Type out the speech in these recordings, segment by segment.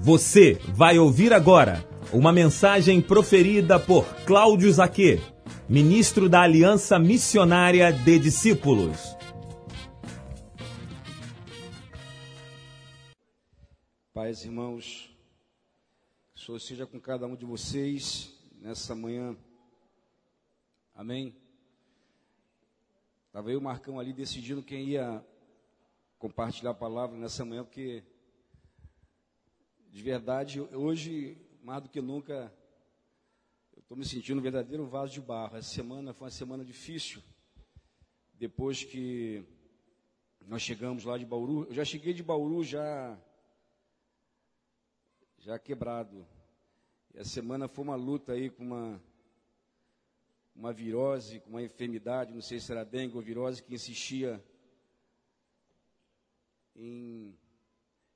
Você vai ouvir agora uma mensagem proferida por Cláudio Zaquê, ministro da Aliança Missionária de Discípulos. Pais, irmãos, que o Senhor seja com cada um de vocês nessa manhã. Amém? Estava eu Marcão ali decidindo quem ia compartilhar a palavra nessa manhã, porque de verdade, hoje, mais do que nunca, eu estou me sentindo um verdadeiro vaso de barro. Essa semana foi uma semana difícil. Depois que nós chegamos lá de Bauru, eu já cheguei de Bauru já já quebrado. E a semana foi uma luta aí com uma uma virose, com uma enfermidade, não sei se era dengue ou virose, que insistia em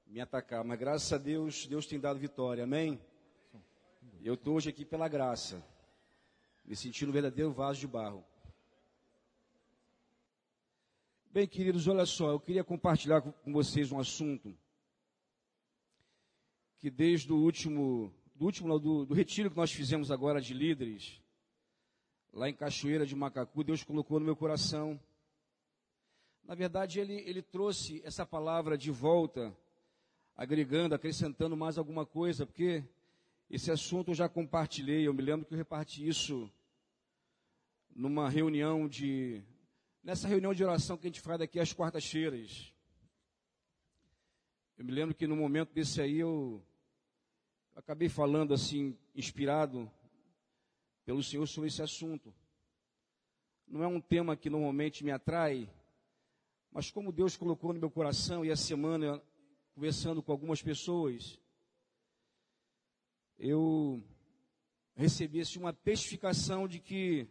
me atacar. Mas graças a Deus, Deus tem dado vitória, amém? Eu estou hoje aqui pela graça, me sentindo um verdadeiro vaso de barro. Bem, queridos, olha só, eu queria compartilhar com vocês um assunto que desde o último, do último do, do retiro que nós fizemos agora de líderes, lá em Cachoeira de Macacu, Deus colocou no meu coração. Na verdade, ele, ele trouxe essa palavra de volta, agregando, acrescentando mais alguma coisa, porque esse assunto eu já compartilhei. Eu me lembro que eu reparti isso numa reunião de. Nessa reunião de oração que a gente faz aqui às quartas-feiras. Eu me lembro que no momento desse aí eu acabei falando assim, inspirado pelo Senhor sobre esse assunto. Não é um tema que normalmente me atrai, mas como Deus colocou no meu coração e a semana conversando com algumas pessoas, eu recebi assim, uma testificação de que,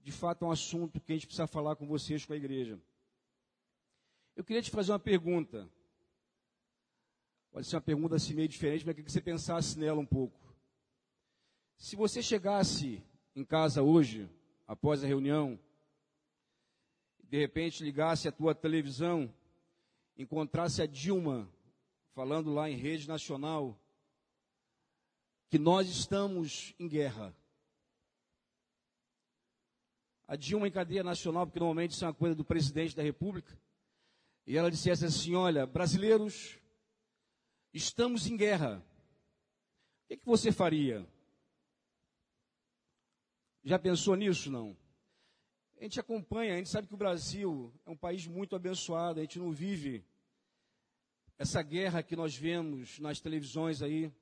de fato, é um assunto que a gente precisa falar com vocês, com a igreja. Eu queria te fazer uma pergunta. Pode ser uma pergunta assim meio diferente, mas eu queria que você pensasse nela um pouco. Se você chegasse em casa hoje, após a reunião, de repente ligasse a tua televisão, encontrasse a Dilma falando lá em rede nacional que nós estamos em guerra. A Dilma em cadeia nacional, porque normalmente isso é uma coisa do presidente da República, e ela dissesse assim: Olha, brasileiros, estamos em guerra. O que, que você faria? Já pensou nisso? Não. A gente acompanha, a gente sabe que o Brasil é um país muito abençoado, a gente não vive essa guerra que nós vemos nas televisões aí.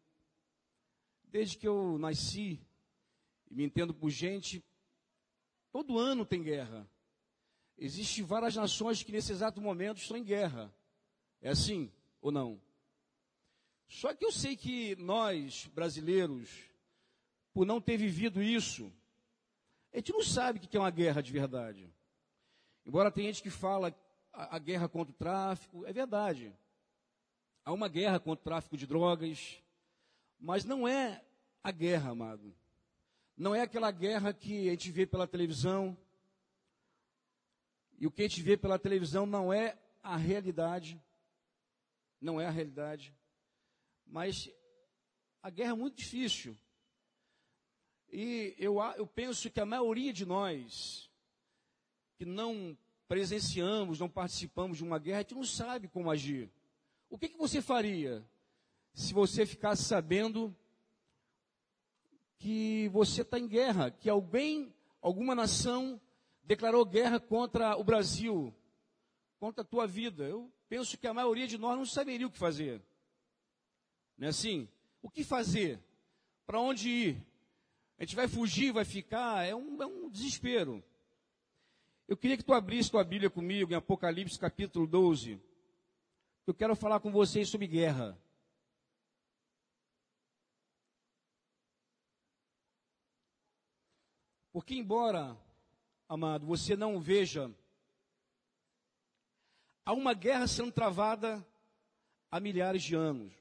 Desde que eu nasci, e me entendo por gente, todo ano tem guerra. Existem várias nações que nesse exato momento estão em guerra. É assim ou não? Só que eu sei que nós, brasileiros, por não ter vivido isso, a gente não sabe o que é uma guerra de verdade. Embora tenha gente que fala a, a guerra contra o tráfico, é verdade. Há uma guerra contra o tráfico de drogas, mas não é a guerra, amado. Não é aquela guerra que a gente vê pela televisão. E o que a gente vê pela televisão não é a realidade. Não é a realidade. Mas a guerra é muito difícil. E eu, eu penso que a maioria de nós que não presenciamos, não participamos de uma guerra, a gente não sabe como agir. O que, que você faria se você ficasse sabendo que você está em guerra, que alguém, alguma nação declarou guerra contra o Brasil, contra a tua vida? Eu penso que a maioria de nós não saberia o que fazer. Não é assim? O que fazer? Para onde ir? A gente vai fugir, vai ficar, é um, é um desespero. Eu queria que tu abrisse tua Bíblia comigo em Apocalipse capítulo 12. Eu quero falar com vocês sobre guerra. Porque, embora, amado, você não veja, há uma guerra sendo travada há milhares de anos.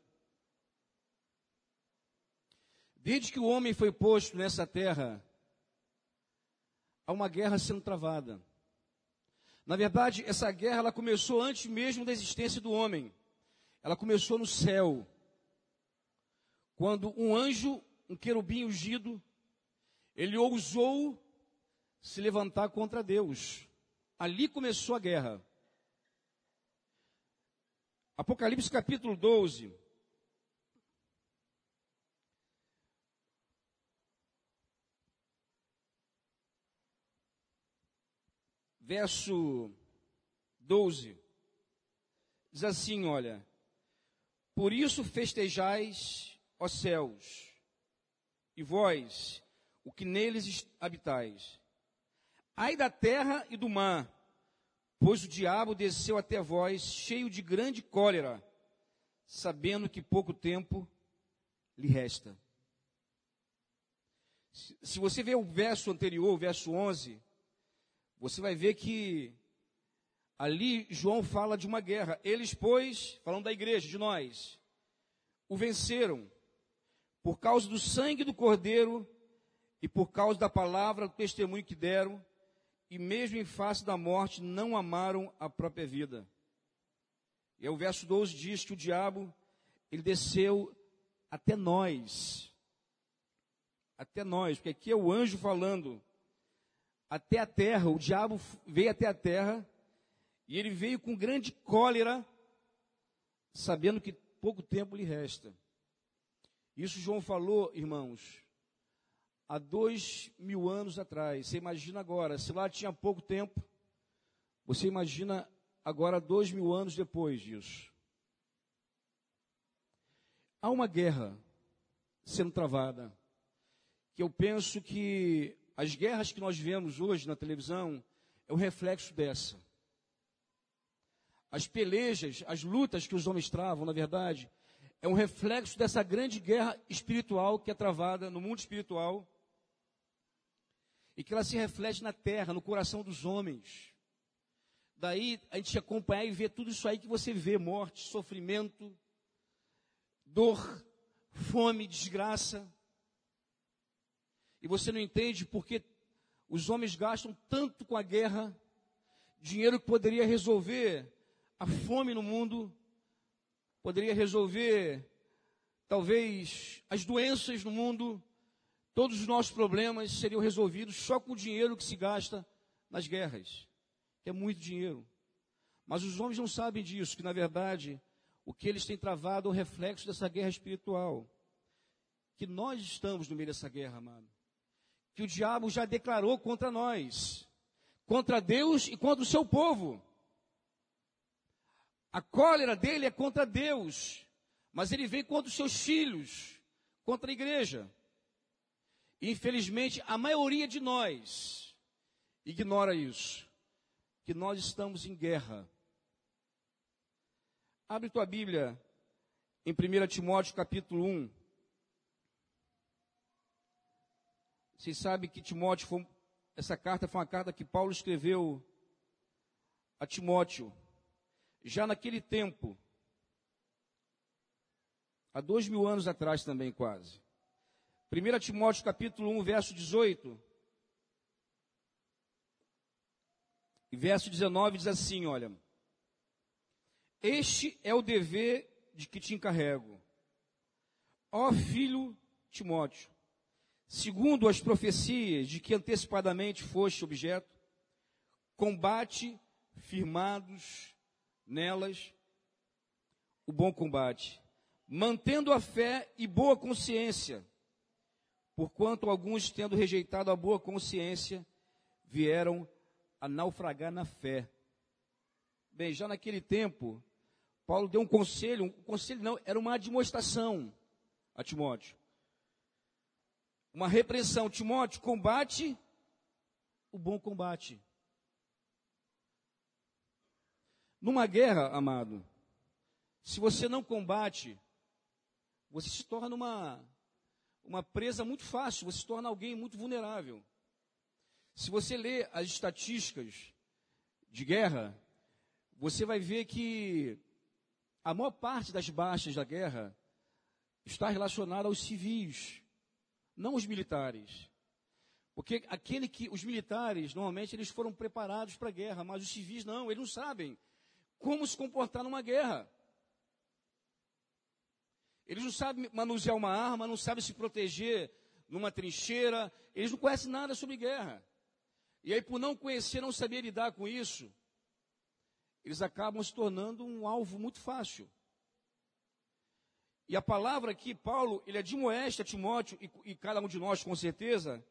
Desde que o homem foi posto nessa terra, há uma guerra sendo travada. Na verdade, essa guerra ela começou antes mesmo da existência do homem. Ela começou no céu. quando um anjo, um querubim ungido, ele ousou se levantar contra Deus. Ali começou a guerra. Apocalipse capítulo 12. Verso 12. Diz assim: Olha, por isso festejais, ó céus, e vós, o que neles habitais. Ai da terra e do mar, pois o diabo desceu até vós, cheio de grande cólera, sabendo que pouco tempo lhe resta. Se você ver o verso anterior, o verso 11, você vai ver que ali João fala de uma guerra. Eles, pois, falando da igreja, de nós, o venceram por causa do sangue do cordeiro e por causa da palavra, do testemunho que deram, e mesmo em face da morte não amaram a própria vida. E o verso 12 diz que o diabo, ele desceu até nós. Até nós, porque aqui é o anjo falando. Até a terra, o diabo veio até a terra, e ele veio com grande cólera, sabendo que pouco tempo lhe resta. Isso João falou, irmãos, há dois mil anos atrás. Você imagina agora, se lá tinha pouco tempo, você imagina agora dois mil anos depois disso. Há uma guerra sendo travada, que eu penso que as guerras que nós vemos hoje na televisão é um reflexo dessa. As pelejas, as lutas que os homens travam, na verdade, é um reflexo dessa grande guerra espiritual que é travada no mundo espiritual e que ela se reflete na terra, no coração dos homens. Daí a gente acompanhar e ver tudo isso aí que você vê: morte, sofrimento, dor, fome, desgraça. E você não entende porque os homens gastam tanto com a guerra, dinheiro que poderia resolver a fome no mundo, poderia resolver talvez as doenças no mundo, Todos os nossos problemas seriam resolvidos só com o dinheiro que se gasta nas guerras, que é muito dinheiro. Mas os homens não sabem disso, que na verdade o que eles têm travado é o reflexo dessa guerra espiritual. Que nós estamos no meio dessa guerra, amado. Que o diabo já declarou contra nós, contra Deus e contra o seu povo. A cólera dele é contra Deus, mas ele vem contra os seus filhos, contra a igreja. Infelizmente, a maioria de nós ignora isso, que nós estamos em guerra. Abre tua Bíblia em 1 Timóteo capítulo 1. Vocês sabem que Timóteo foi, essa carta foi uma carta que Paulo escreveu a Timóteo, já naquele tempo, há dois mil anos atrás também quase. 1 Timóteo capítulo 1, verso 18. E verso 19 diz assim, olha. Este é o dever de que te encarrego. Ó filho Timóteo, segundo as profecias de que antecipadamente foste objeto, combate firmados nelas o bom combate, mantendo a fé e boa consciência, porquanto alguns, tendo rejeitado a boa consciência, vieram a naufragar na fé. Bem, já naquele tempo, Paulo deu um conselho, um conselho não, era uma admoestação a Timóteo. Uma repreensão. Timóteo, combate o bom combate. Numa guerra, amado, se você não combate, você se torna uma uma presa muito fácil, você se torna alguém muito vulnerável. Se você lê as estatísticas de guerra, você vai ver que a maior parte das baixas da guerra está relacionada aos civis, não os militares. Porque aquele que os militares, normalmente eles foram preparados para a guerra, mas os civis não, eles não sabem como se comportar numa guerra. Eles não sabem manusear uma arma, não sabem se proteger numa trincheira, eles não conhecem nada sobre guerra. E aí, por não conhecer, não saber lidar com isso, eles acabam se tornando um alvo muito fácil. E a palavra aqui, Paulo, ele admoesta Timóteo e, e cada um de nós, com certeza,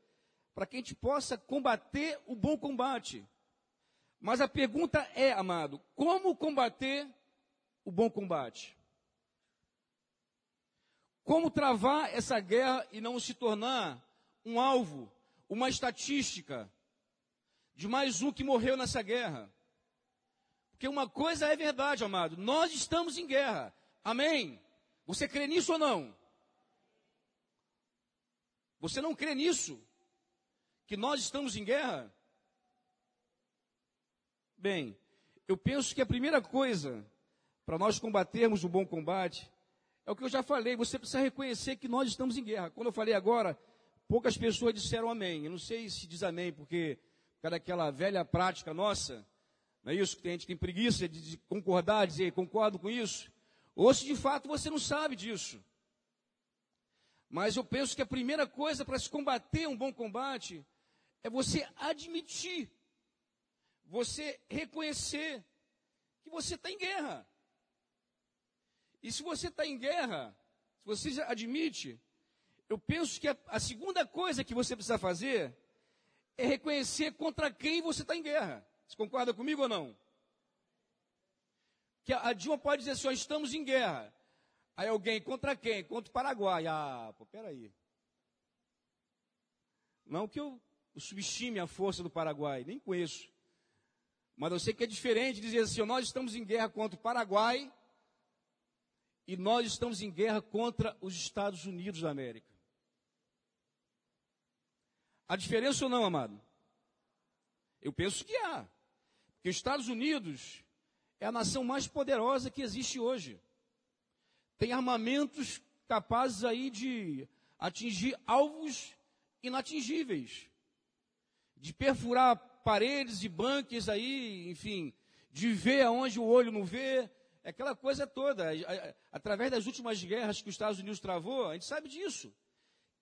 para que a gente possa combater o bom combate. Mas a pergunta é, amado, como combater o bom combate? Como travar essa guerra e não se tornar um alvo, uma estatística de mais um que morreu nessa guerra? Porque uma coisa é verdade, amado, nós estamos em guerra. Amém? Você crê nisso ou não? Você não crê nisso? Que nós estamos em guerra? Bem, eu penso que a primeira coisa para nós combatermos o bom combate é o que eu já falei, você precisa reconhecer que nós estamos em guerra. Quando eu falei agora, poucas pessoas disseram amém. Eu não sei se diz amém, porque cada aquela velha prática nossa, não é isso? Que a gente tem preguiça de concordar, dizer concordo com isso. Ou se de fato você não sabe disso. Mas eu penso que a primeira coisa para se combater um bom combate é você admitir, você reconhecer que você está em guerra. E se você está em guerra, se você admite, eu penso que a, a, segunda coisa que você precisa fazer é reconhecer contra quem você está em guerra. Você concorda comigo ou não? Que a Dilma pode dizer assim, ó, estamos em guerra. Aí alguém, contra quem? Contra o Paraguai. Ah, pô, peraí. Não que eu, subestime a força do Paraguai, nem conheço. Mas eu sei que é diferente dizer assim, ó, nós estamos em guerra contra o Paraguai e nós estamos em guerra contra os Estados Unidos da América. Há diferença ou não, amado? Eu penso que há. Porque os Estados Unidos é a nação mais poderosa que existe hoje. Tem armamentos capazes aí de atingir alvos inatingíveis, de perfurar paredes e banques aí, enfim, de ver aonde o olho não vê, é aquela coisa toda. Através das últimas guerras que os Estados Unidos travou, a gente sabe disso.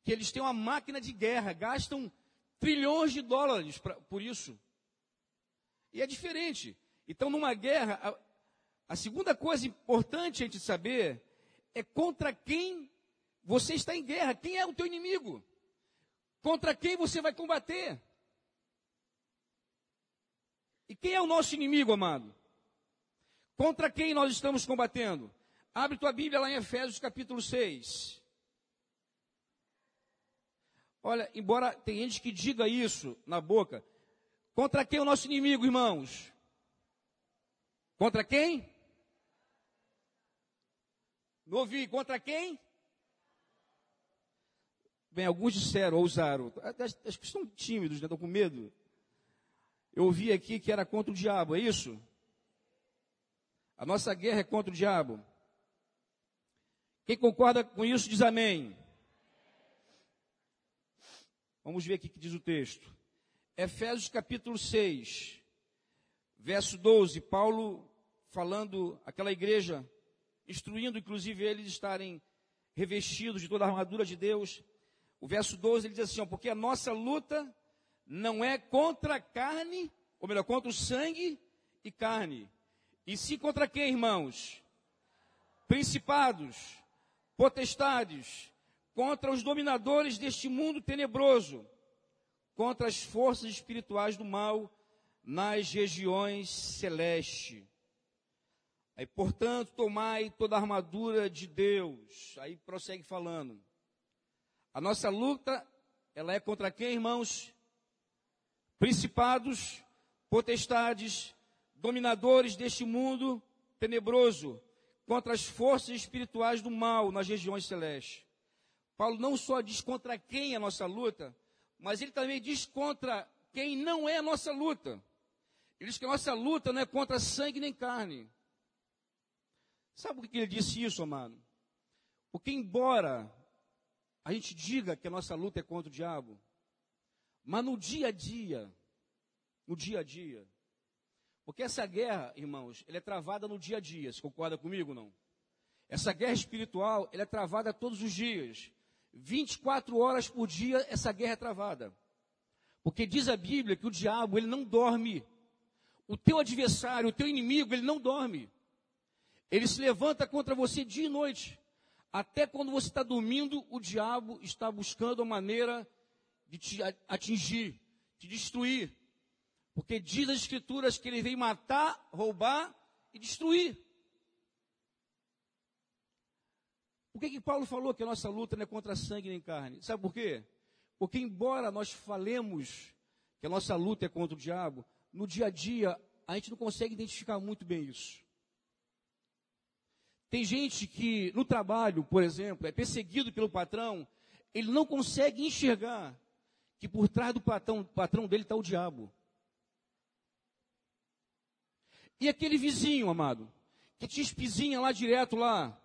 Que eles têm uma máquina de guerra, gastam trilhões de dólares pra, por isso. E é diferente. Então, numa guerra, a, a segunda coisa importante a gente saber é contra quem você está em guerra. Quem é o teu inimigo? Contra quem você vai combater? E quem é o nosso inimigo, amado? Contra quem nós estamos combatendo? Abre tua Bíblia lá em Efésios capítulo 6. Olha, embora tem gente que diga isso na boca, contra quem é o nosso inimigo, irmãos? Contra quem? Não ouvi. Contra quem? Bem, alguns disseram, ousaram. Acho que estão tímidos, né? estão com medo. Eu ouvi aqui que era contra o diabo, é isso? A nossa guerra é contra o diabo. Quem concorda com isso diz amém. Vamos ver aqui o que diz o texto. Efésios capítulo 6, verso 12. Paulo falando aquela igreja, instruindo inclusive eles estarem revestidos de toda a armadura de Deus. O verso 12 ele diz assim: ó, porque a nossa luta não é contra a carne, ou melhor, contra o sangue e carne. E sim contra quem, irmãos? Principados, potestades, contra os dominadores deste mundo tenebroso, contra as forças espirituais do mal nas regiões celestes. Aí, portanto, tomai toda a armadura de Deus. Aí prossegue falando. A nossa luta, ela é contra quem, irmãos? Principados, potestades, dominadores deste mundo tenebroso, contra as forças espirituais do mal nas regiões celestes. Paulo não só diz contra quem é a nossa luta, mas ele também diz contra quem não é a nossa luta. Ele diz que a nossa luta não é contra sangue nem carne, Sabe por que ele disse isso, amado? Porque, embora a gente diga que a nossa luta é contra o diabo, mas no dia a dia, no dia a dia, porque essa guerra, irmãos, ela é travada no dia a dia, você concorda comigo não? Essa guerra espiritual, ela é travada todos os dias. 24 horas por dia essa guerra é travada. Porque diz a Bíblia que o diabo, ele não dorme. O teu adversário, o teu inimigo, ele não dorme. Ele se levanta contra você dia e noite. Até quando você está dormindo, o diabo está buscando a maneira de te atingir, te destruir. Porque diz as Escrituras que ele vem matar, roubar e destruir. Por que, que Paulo falou que a nossa luta não é contra sangue nem carne? Sabe por quê? Porque, embora nós falemos que a nossa luta é contra o diabo, no dia a dia a gente não consegue identificar muito bem isso. Tem gente que no trabalho, por exemplo, é perseguido pelo patrão, ele não consegue enxergar que por trás do patrão, patrão dele está o diabo. E aquele vizinho, amado, que te espizinha lá direto lá,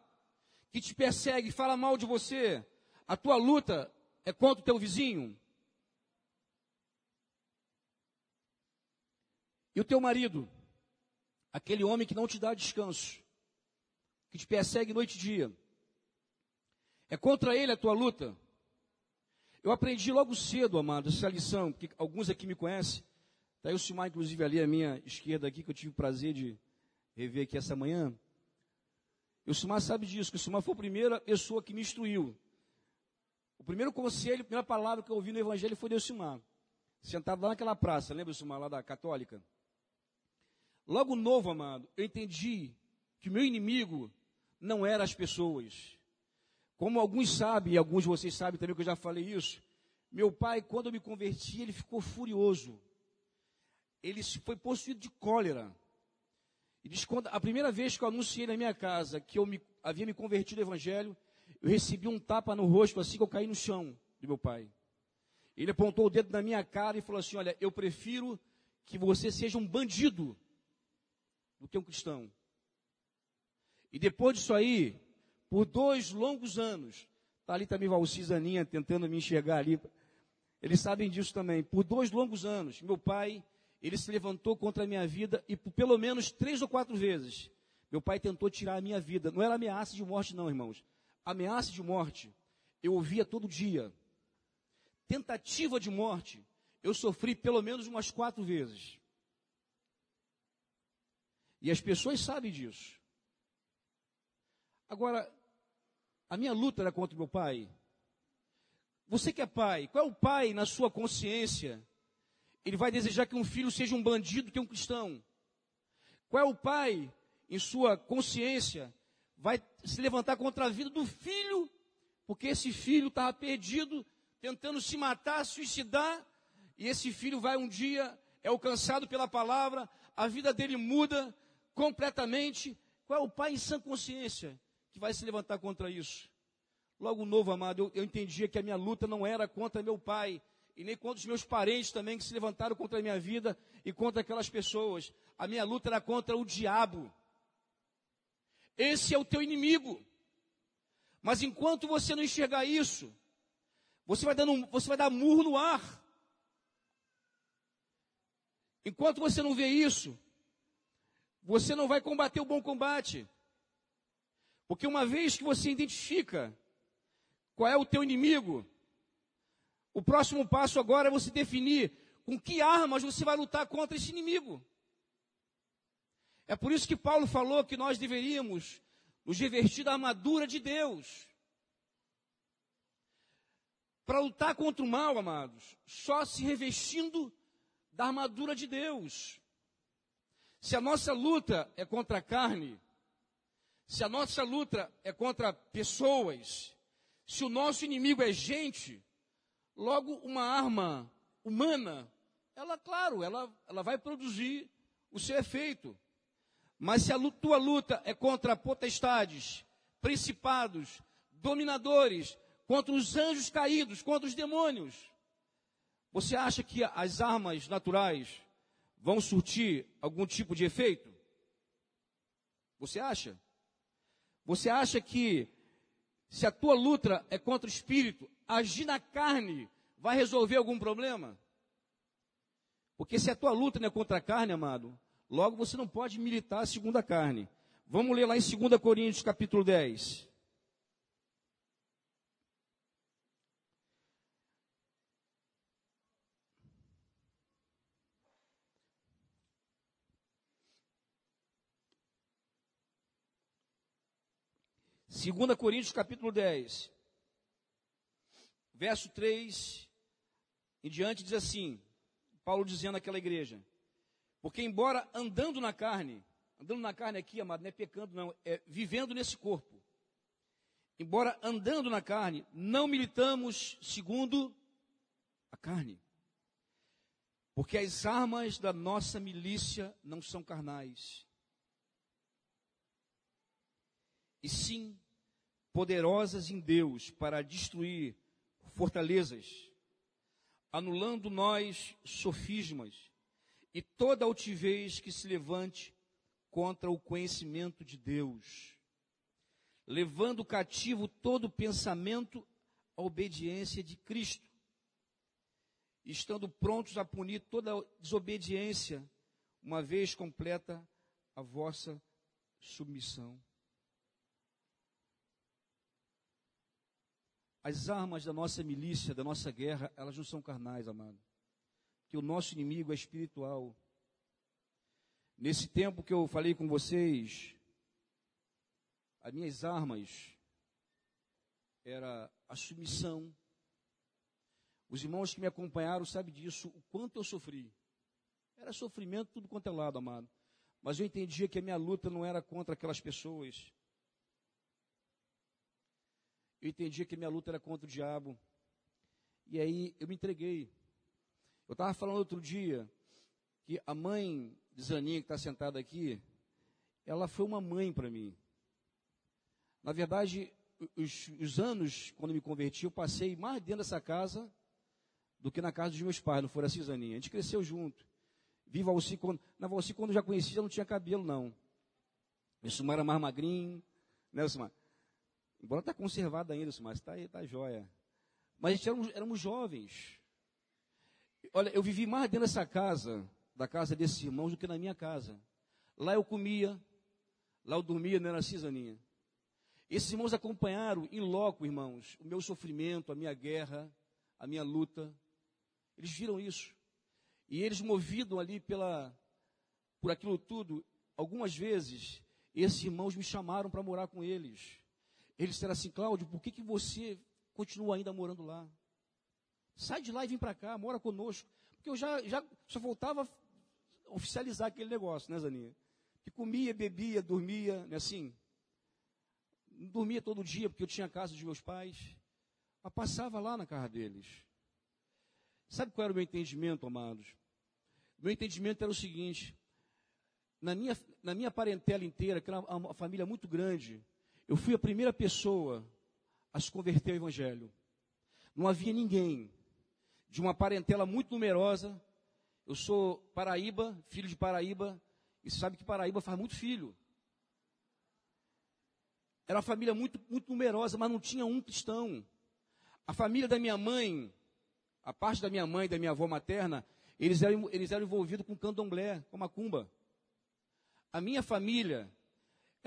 que te persegue, fala mal de você, a tua luta é contra o teu vizinho? E o teu marido, aquele homem que não te dá descanso, que te persegue noite e dia, é contra ele a tua luta? Eu aprendi logo cedo, amado, essa lição, porque alguns aqui me conhecem, Está aí o Silmar, inclusive, ali à minha esquerda aqui, que eu tive o prazer de rever aqui essa manhã. E o Silmar sabe disso, que o Silmar foi a primeira pessoa que me instruiu. O primeiro conselho, a primeira palavra que eu ouvi no Evangelho foi do Silmar. Sentado lá naquela praça, lembra o Silmar, lá da Católica? Logo novo, amado, eu entendi que o meu inimigo não era as pessoas. Como alguns sabem, e alguns de vocês sabem também que eu já falei isso, meu pai, quando eu me converti, ele ficou furioso ele foi possuído de cólera. E diz, a primeira vez que eu anunciei na minha casa que eu me, havia me convertido ao evangelho, eu recebi um tapa no rosto assim que eu caí no chão do meu pai. Ele apontou o dedo na minha cara e falou assim: Olha, eu prefiro que você seja um bandido do que um cristão. E depois disso aí, por dois longos anos, está ali também Valcisaninha tentando me enxergar ali. Eles sabem disso também. Por dois longos anos, meu pai ele se levantou contra a minha vida e por pelo menos três ou quatro vezes meu pai tentou tirar a minha vida. Não era ameaça de morte, não, irmãos. Ameaça de morte eu ouvia todo dia. Tentativa de morte eu sofri pelo menos umas quatro vezes. E as pessoas sabem disso. Agora, a minha luta era contra o meu pai. Você que é pai, qual é o pai na sua consciência ele vai desejar que um filho seja um bandido que um cristão. Qual é o pai, em sua consciência, vai se levantar contra a vida do filho, porque esse filho estava perdido, tentando se matar, suicidar, e esse filho vai um dia, é alcançado pela palavra, a vida dele muda completamente. Qual é o pai em sã consciência que vai se levantar contra isso? Logo novo, amado, eu, eu entendia que a minha luta não era contra meu pai, e nem contra os meus parentes também que se levantaram contra a minha vida e contra aquelas pessoas. A minha luta era contra o diabo. Esse é o teu inimigo. Mas enquanto você não enxergar isso, você vai, dando, você vai dar murro no ar. Enquanto você não vê isso, você não vai combater o bom combate. Porque uma vez que você identifica qual é o teu inimigo, o próximo passo agora é você definir com que armas você vai lutar contra esse inimigo. É por isso que Paulo falou que nós deveríamos nos revestir da armadura de Deus. Para lutar contra o mal, amados, só se revestindo da armadura de Deus. Se a nossa luta é contra a carne, se a nossa luta é contra pessoas, se o nosso inimigo é gente, Logo, uma arma humana, ela, claro, ela, ela vai produzir o seu efeito. Mas se a tua luta é contra potestades, principados, dominadores, contra os anjos caídos, contra os demônios, você acha que as armas naturais vão surtir algum tipo de efeito? Você acha? Você acha que se a tua luta é contra o espírito, agir na carne vai resolver algum problema? Porque se a tua luta não é contra a carne, amado, logo você não pode militar segundo a carne. Vamos ler lá em 2 Coríntios, capítulo 10. Segunda Coríntios capítulo 10, verso 3 em diante diz assim, Paulo dizendo àquela igreja, porque embora andando na carne, andando na carne aqui, amado, não é pecando não, é vivendo nesse corpo. Embora andando na carne, não militamos segundo a carne. Porque as armas da nossa milícia não são carnais, e sim poderosas em Deus para destruir fortalezas, anulando nós sofismas e toda altivez que se levante contra o conhecimento de Deus, levando cativo todo pensamento à obediência de Cristo, estando prontos a punir toda desobediência, uma vez completa a vossa submissão. As armas da nossa milícia, da nossa guerra, elas não são carnais, amado. Que o nosso inimigo é espiritual. Nesse tempo que eu falei com vocês, as minhas armas era a submissão. Os irmãos que me acompanharam sabem disso, o quanto eu sofri. Era sofrimento tudo quanto é lado, amado. Mas eu entendia que a minha luta não era contra aquelas pessoas eu entendia que minha luta era contra o diabo. E aí eu me entreguei. Eu estava falando outro dia que a mãe de Zaninha, que está sentada aqui, ela foi uma mãe para mim. Na verdade, os, os, anos, quando me converti, eu passei mais dentro dessa casa do que na casa dos meus pais, não foi assim, Zaninha? A gente cresceu junto. Vi Valci, quando, na Valci, quando eu já conhecia, não tinha cabelo, não. O Sumar era mais magrinho, né, Sumar? Embora está conservado ainda, mas está tá jóia. Mas a gente éramos, éramos jovens. Olha, eu vivi mais dentro dessa casa, da casa desses irmãos, do que na minha casa. Lá eu comia, lá eu dormia, não era assim? Esses irmãos acompanharam em loco, irmãos, o meu sofrimento, a minha guerra, a minha luta. Eles viram isso. E eles, movidos ali pela, por aquilo tudo, algumas vezes, esses irmãos me chamaram para morar com eles. Eles disseram assim, Cláudio, por que, que você continua ainda morando lá? Sai de lá e vem para cá, mora conosco. Porque eu já, já só voltava oficializar aquele negócio, né, Zaninha? Que comia, bebia, dormia, né, assim. Dormia todo dia, porque eu tinha a casa dos meus pais. Mas passava lá na casa deles. Sabe qual era o meu entendimento, amados? Meu entendimento era o seguinte: na minha, na minha parentela inteira, que era uma família muito grande, eu fui a primeira pessoa a se converter ao Evangelho. Não havia ninguém de uma parentela muito numerosa. Eu sou Paraíba, filho de Paraíba, e sabe que Paraíba faz muito filho. Era uma família muito, muito numerosa, mas não tinha um cristão. A família da minha mãe, a parte da minha mãe e da minha avó materna, eles eram, eles eram envolvidos com candomblé, com macumba. A minha família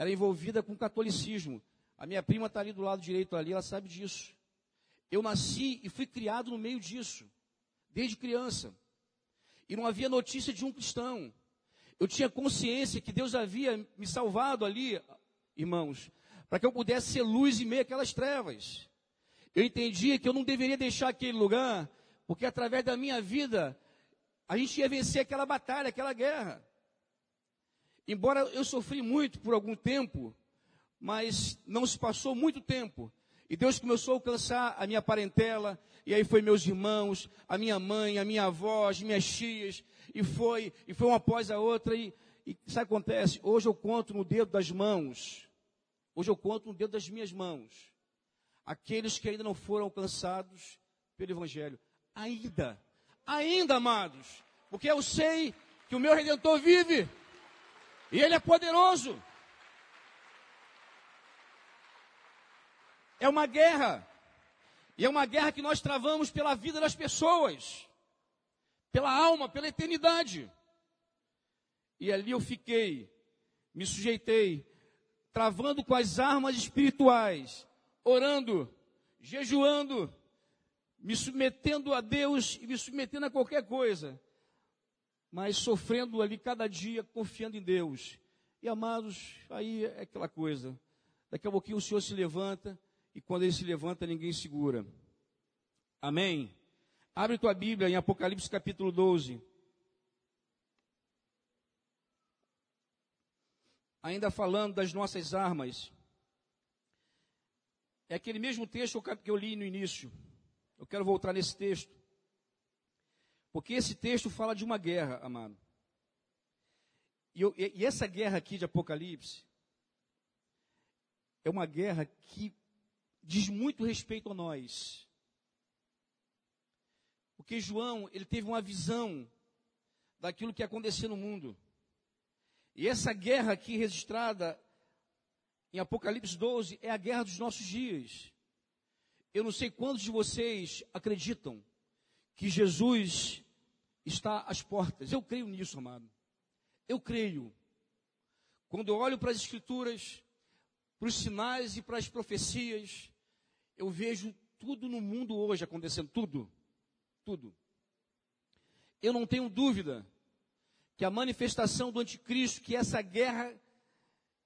era envolvida com catolicismo. A minha prima está ali do lado direito ali, ela sabe disso. Eu nasci e fui criado no meio disso, desde criança. E não havia notícia de um cristão. Eu tinha consciência que Deus havia me salvado ali, irmãos, para que eu pudesse ser luz em meio àquelas trevas. Eu entendia que eu não deveria deixar aquele lugar, porque através da minha vida, a gente ia vencer aquela batalha, aquela guerra. Embora eu sofri muito por algum tempo, mas não se passou muito tempo. E Deus começou a alcançar a minha parentela, e aí foi meus irmãos, a minha mãe, a minha avó, as minhas tias, e foi, e foi uma após a outra, e, e sabe o que acontece? Hoje eu conto no dedo das mãos, hoje eu conto no dedo das minhas mãos, aqueles que ainda não foram alcançados pelo Evangelho. Ainda, ainda, amados, porque eu sei que o meu Redentor vive. E Ele é poderoso. É uma guerra. E é uma guerra que nós travamos pela vida das pessoas, pela alma, pela eternidade. E ali eu fiquei, me sujeitei travando com as armas espirituais, orando, jejuando, me submetendo a Deus e me submetendo a qualquer coisa, mas sofrendo ali cada dia, confiando em Deus. E amados, aí é aquela coisa. Daqui a pouquinho o Senhor se levanta e quando ele se levanta, ninguém segura. Amém? Abre tua Bíblia em Apocalipse capítulo 12. Ainda falando das nossas armas. É aquele mesmo texto que eu li no início. Eu quero voltar nesse texto. Porque esse texto fala de uma guerra, amado. E, eu, e, essa guerra aqui de Apocalipse é uma guerra que diz muito respeito a nós. Porque João, ele teve uma visão daquilo que ia acontecer no mundo. E essa guerra aqui registrada em Apocalipse 12 é a guerra dos nossos dias. Eu não sei quantos de vocês acreditam que Jesus está às portas. Eu creio nisso, amado. Eu creio. Quando eu olho para as Escrituras, para os sinais e para as profecias, eu vejo tudo no mundo hoje acontecendo, tudo. Tudo. Eu não tenho dúvida que a manifestação do anticristo, que essa guerra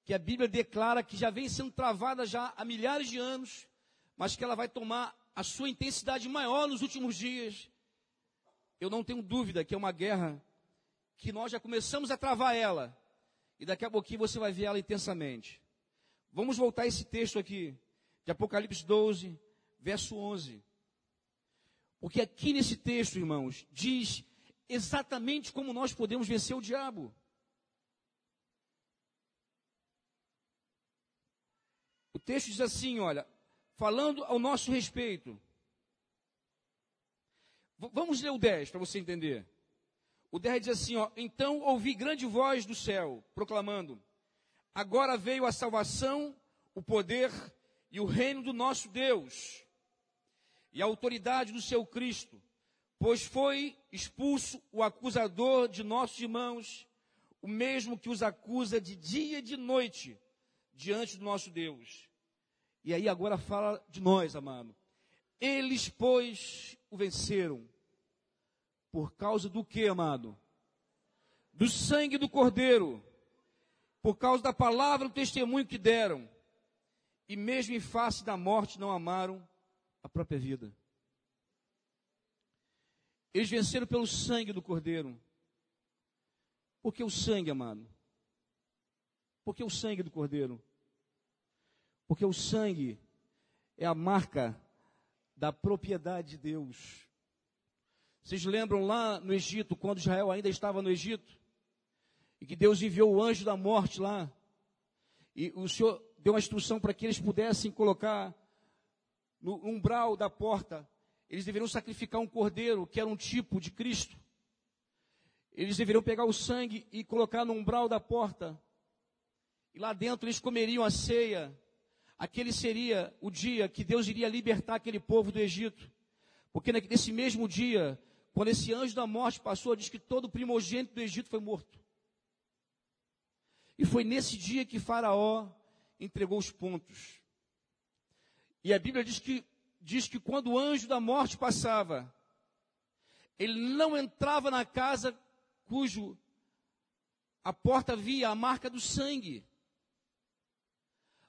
que a Bíblia declara que já vem sendo travada já há milhares de anos, mas que ela vai tomar a sua intensidade maior nos últimos dias. Eu não tenho dúvida que é uma guerra que nós já começamos a travar ela, e daqui a pouquinho você vai ver ela intensamente. Vamos voltar a esse texto aqui, de Apocalipse 12, verso 11. Porque aqui nesse texto, irmãos, diz exatamente como nós podemos vencer o diabo. O texto diz assim, olha, falando ao nosso respeito. Vamos ler o 10 para você entender. O 10 diz assim, ó, então ouvi grande voz do céu, proclamando: Agora veio a salvação, o poder e o reino do nosso Deus, e a autoridade do seu Cristo, pois foi expulso o acusador de nossos irmãos, o mesmo que os acusa de dia e de noite diante do nosso Deus. E aí agora fala de nós, amado. Eles, pois, o venceram. Por causa do que, amado? Do sangue do Cordeiro. Por causa da palavra do testemunho que deram. E mesmo em face da morte não amaram a própria vida. Eles venceram pelo sangue do Cordeiro. Por que o sangue, amado? Por que o sangue do Cordeiro? Porque o sangue é a marca da propriedade de Deus. Vocês lembram lá no Egito, quando Israel ainda estava no Egito? E que Deus enviou o anjo da morte lá. E o Senhor deu uma instrução para que eles pudessem colocar no umbral da porta, eles deveriam sacrificar um cordeiro, que era um tipo de Cristo. Eles deveriam pegar o sangue e colocar no umbral da porta. E lá dentro eles comeriam a ceia aquele seria o dia que Deus iria libertar aquele povo do Egito. Porque nesse mesmo dia, quando esse anjo da morte passou, diz que todo primogênito do Egito foi morto. E foi nesse dia que Faraó entregou os pontos. E a Bíblia diz que, diz que quando o anjo da morte passava, ele não entrava na casa cujo a porta via a marca do sangue.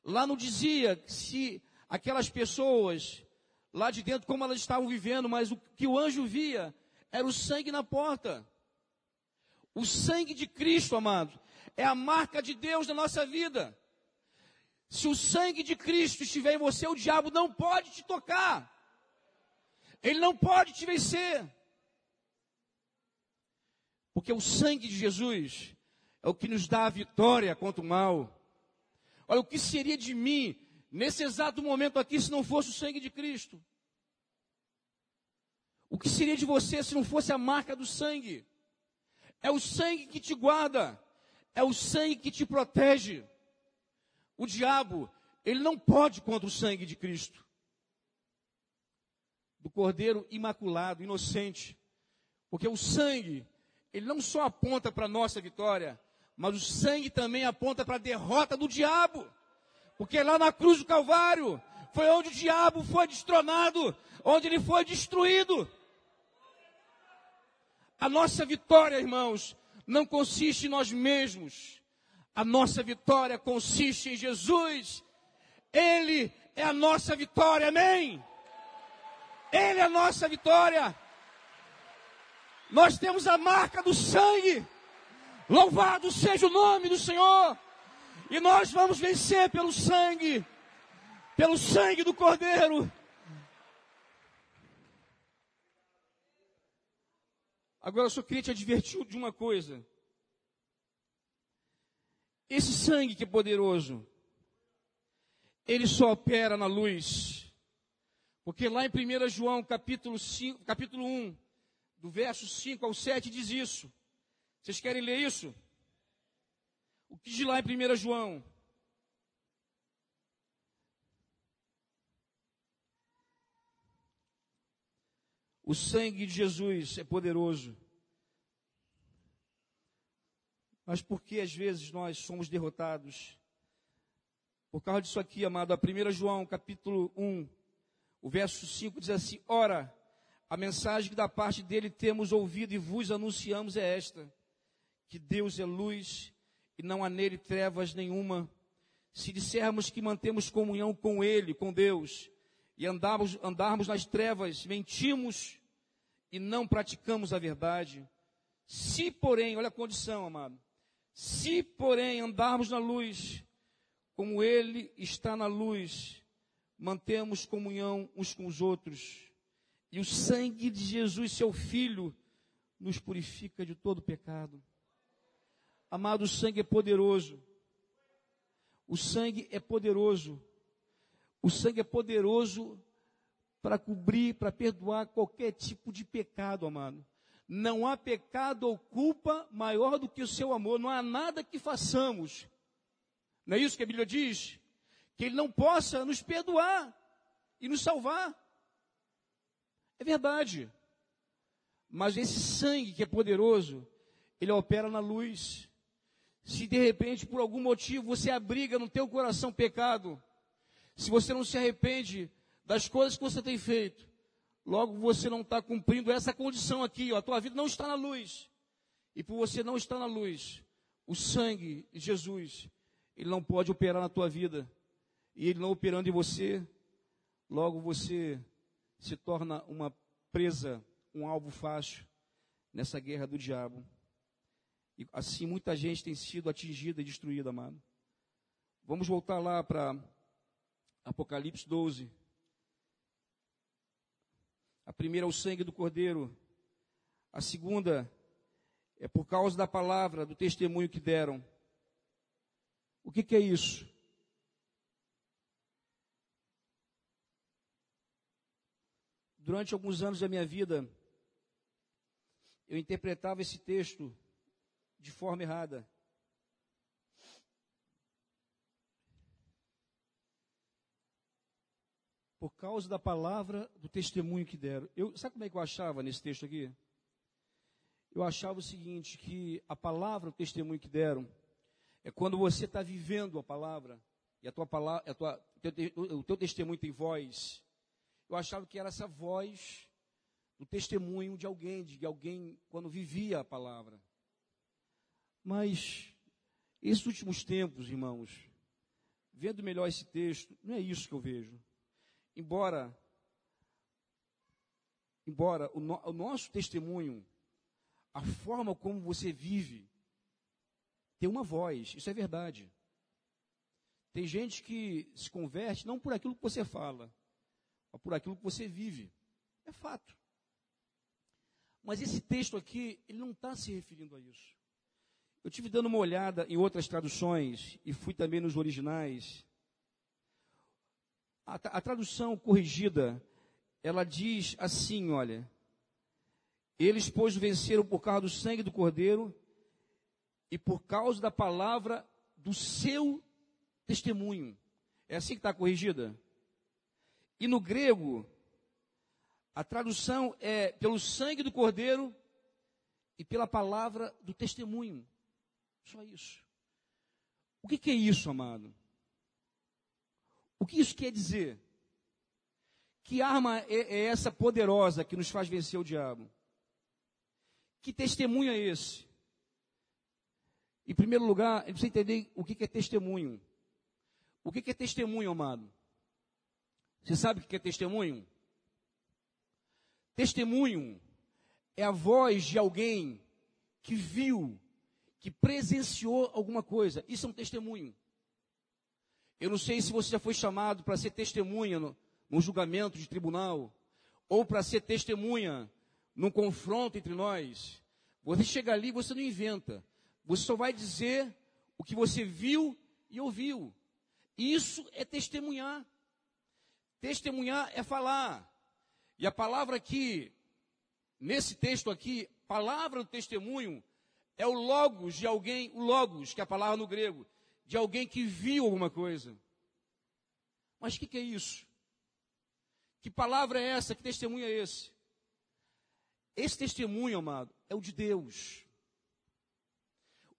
Lá não dizia se aquelas pessoas lá de dentro como elas estavam vivendo, mas o que o anjo via era o sangue na porta. O sangue de Cristo, amado, é a marca de Deus na nossa vida. Se o sangue de Cristo estiver em você, o diabo não pode te tocar. Ele não pode te vencer. Porque o sangue de Jesus é o que nos dá a vitória contra o mal. Olha, o que seria de mim nesse exato momento aqui se não fosse o sangue de Cristo? O que seria de você se não fosse a marca do sangue? É o sangue que te guarda, é o sangue que te protege. O diabo, ele não pode contra o sangue de Cristo. Do Cordeiro imaculado, inocente. Porque o sangue, ele não só aponta para a nossa vitória, mas o sangue também aponta para a derrota do diabo. Porque lá na cruz do Calvário foi onde o diabo foi destronado, onde ele foi destruído. A nossa vitória, irmãos, não consiste em nós mesmos. A nossa vitória consiste em Jesus. Ele é a nossa vitória, amém? Ele é a nossa vitória. Nós temos a marca do sangue. Louvado seja o nome do Senhor. E nós vamos vencer pelo sangue, pelo sangue do Cordeiro. Agora eu só queria te advertir de uma coisa. Esse sangue que é poderoso, ele só opera na luz. Porque lá em 1 João capítulo, 5, capítulo 1, do verso 5 ao 7, diz isso. Vocês querem ler isso? O que diz lá em 1 João? O sangue de Jesus é poderoso. Mas por que às vezes nós somos derrotados? Por causa disso aqui, amado, a 1 João, capítulo 1, o verso 5 diz assim: Ora, a mensagem que da parte dele temos ouvido e vos anunciamos é esta: que Deus é luz e não há nele trevas nenhuma. Se dissermos que mantemos comunhão com Ele, com Deus, e andarmos, andarmos nas trevas, mentimos e não praticamos a verdade. Se, porém, olha a condição, amado. Se, porém, andarmos na luz, como Ele está na luz, mantemos comunhão uns com os outros. E o sangue de Jesus, seu Filho, nos purifica de todo pecado. Amado, o sangue é poderoso. O sangue é poderoso. O sangue é poderoso para cobrir, para perdoar qualquer tipo de pecado, amado. Não há pecado ou culpa maior do que o seu amor. Não há nada que façamos. Não é isso que a Bíblia diz? Que Ele não possa nos perdoar e nos salvar. É verdade. Mas esse sangue que é poderoso, ele opera na luz. Se de repente, por algum motivo, você abriga no teu coração pecado, se você não se arrepende das coisas que você tem feito, logo você não está cumprindo essa condição aqui, ó, a tua vida não está na luz. E por você não estar na luz, o sangue de Jesus, ele não pode operar na tua vida. E ele não operando em você, logo você se torna uma presa, um alvo fácil nessa guerra do diabo. E assim muita gente tem sido atingida e destruída, amado. Vamos voltar lá para Apocalipse 12. A primeira é o sangue do cordeiro. A segunda é por causa da palavra, do testemunho que deram. O que, que é isso? Durante alguns anos da minha vida, eu interpretava esse texto de forma errada. por causa da palavra do testemunho que deram. Eu, sabe como é que eu achava nesse texto aqui? Eu achava o seguinte, que a palavra, o testemunho que deram, é quando você está vivendo a palavra, e a tua palavra, a tua, o teu testemunho tem voz. Eu achava que era essa voz do testemunho de alguém, de alguém quando vivia a palavra. Mas, esses últimos tempos, irmãos, vendo melhor esse texto, não é isso que eu vejo embora embora o, no, o nosso testemunho, a forma como você vive, tem uma voz, isso é verdade. Tem gente que se converte não por aquilo que você fala, mas por aquilo que você vive. É fato. Mas esse texto aqui, ele não está se referindo a isso. Eu tive dando uma olhada em outras traduções e fui também nos originais. A, a tradução corrigida, ela diz assim, olha. Eles, pois, venceram por causa do sangue do cordeiro e por causa da palavra do seu testemunho. É assim que está corrigida? E no grego, a tradução é pelo sangue do cordeiro e pela palavra do testemunho. Só isso. O que, que é isso, amado? O que isso quer dizer? Que arma é, é essa poderosa que nos faz vencer o diabo? Que testemunho é esse? Em primeiro lugar, a gente precisa entender o que é testemunho. O que é testemunho, amado? Você sabe o que é testemunho? Testemunho é a voz de alguém que viu, que presenciou alguma coisa. Isso é um testemunho. Eu não sei se você já foi chamado para ser testemunha no, num julgamento de tribunal, ou para ser testemunha num confronto entre nós. Você chega ali, você não inventa. Você só vai dizer o que você viu e ouviu. Isso é testemunhar. Testemunhar é falar. E a palavra aqui, nesse texto aqui, palavra do testemunho, é o logos de alguém, o logos, que é a palavra no grego, de alguém que viu alguma coisa. Mas o que, que é isso? Que palavra é essa? Que testemunho é esse? Esse testemunho, amado, é o de Deus.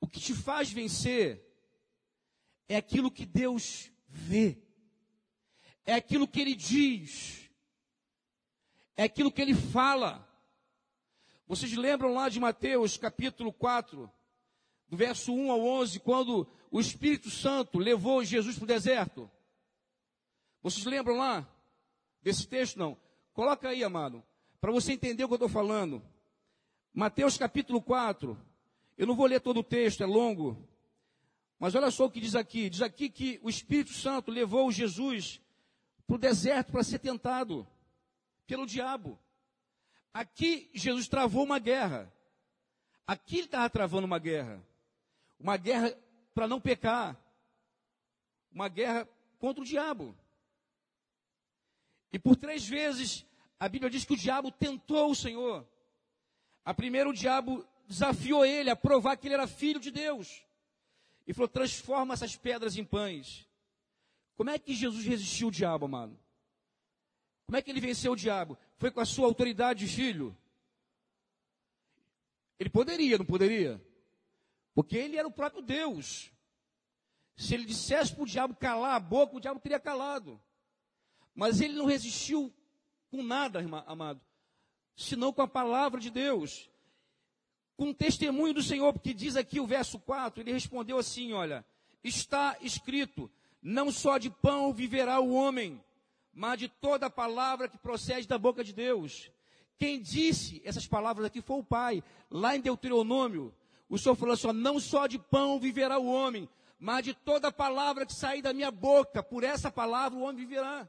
O que te faz vencer é aquilo que Deus vê, é aquilo que Ele diz, é aquilo que Ele fala. Vocês lembram lá de Mateus capítulo 4, do verso 1 ao 11, quando o Espírito Santo levou Jesus para o deserto? Vocês lembram lá desse texto? Não. Coloca aí, amado, para você entender o que eu estou falando. Mateus capítulo 4. Eu não vou ler todo o texto, é longo. Mas olha só o que diz aqui: diz aqui que o Espírito Santo levou Jesus para o deserto para ser tentado pelo diabo. Aqui Jesus travou uma guerra. Aqui ele estava travando uma guerra. Uma guerra para não pecar. Uma guerra contra o diabo. E por três vezes a Bíblia diz que o diabo tentou o Senhor. A primeira, o diabo desafiou ele a provar que ele era filho de Deus. E falou: transforma essas pedras em pães. Como é que Jesus resistiu ao diabo, amado? Como é que ele venceu o diabo? Foi com a sua autoridade de filho? Ele poderia, não poderia? Porque ele era o próprio Deus. Se ele dissesse para o diabo calar a boca, o diabo teria calado. Mas ele não resistiu com nada, amado, senão com a palavra de Deus com testemunho do Senhor, porque diz aqui o verso 4, ele respondeu assim: Olha, está escrito, não só de pão viverá o homem, mas de toda palavra que procede da boca de Deus. Quem disse essas palavras aqui foi o Pai, lá em Deuteronômio. O Senhor falou assim: não só de pão viverá o homem, mas de toda palavra que sair da minha boca, por essa palavra o homem viverá.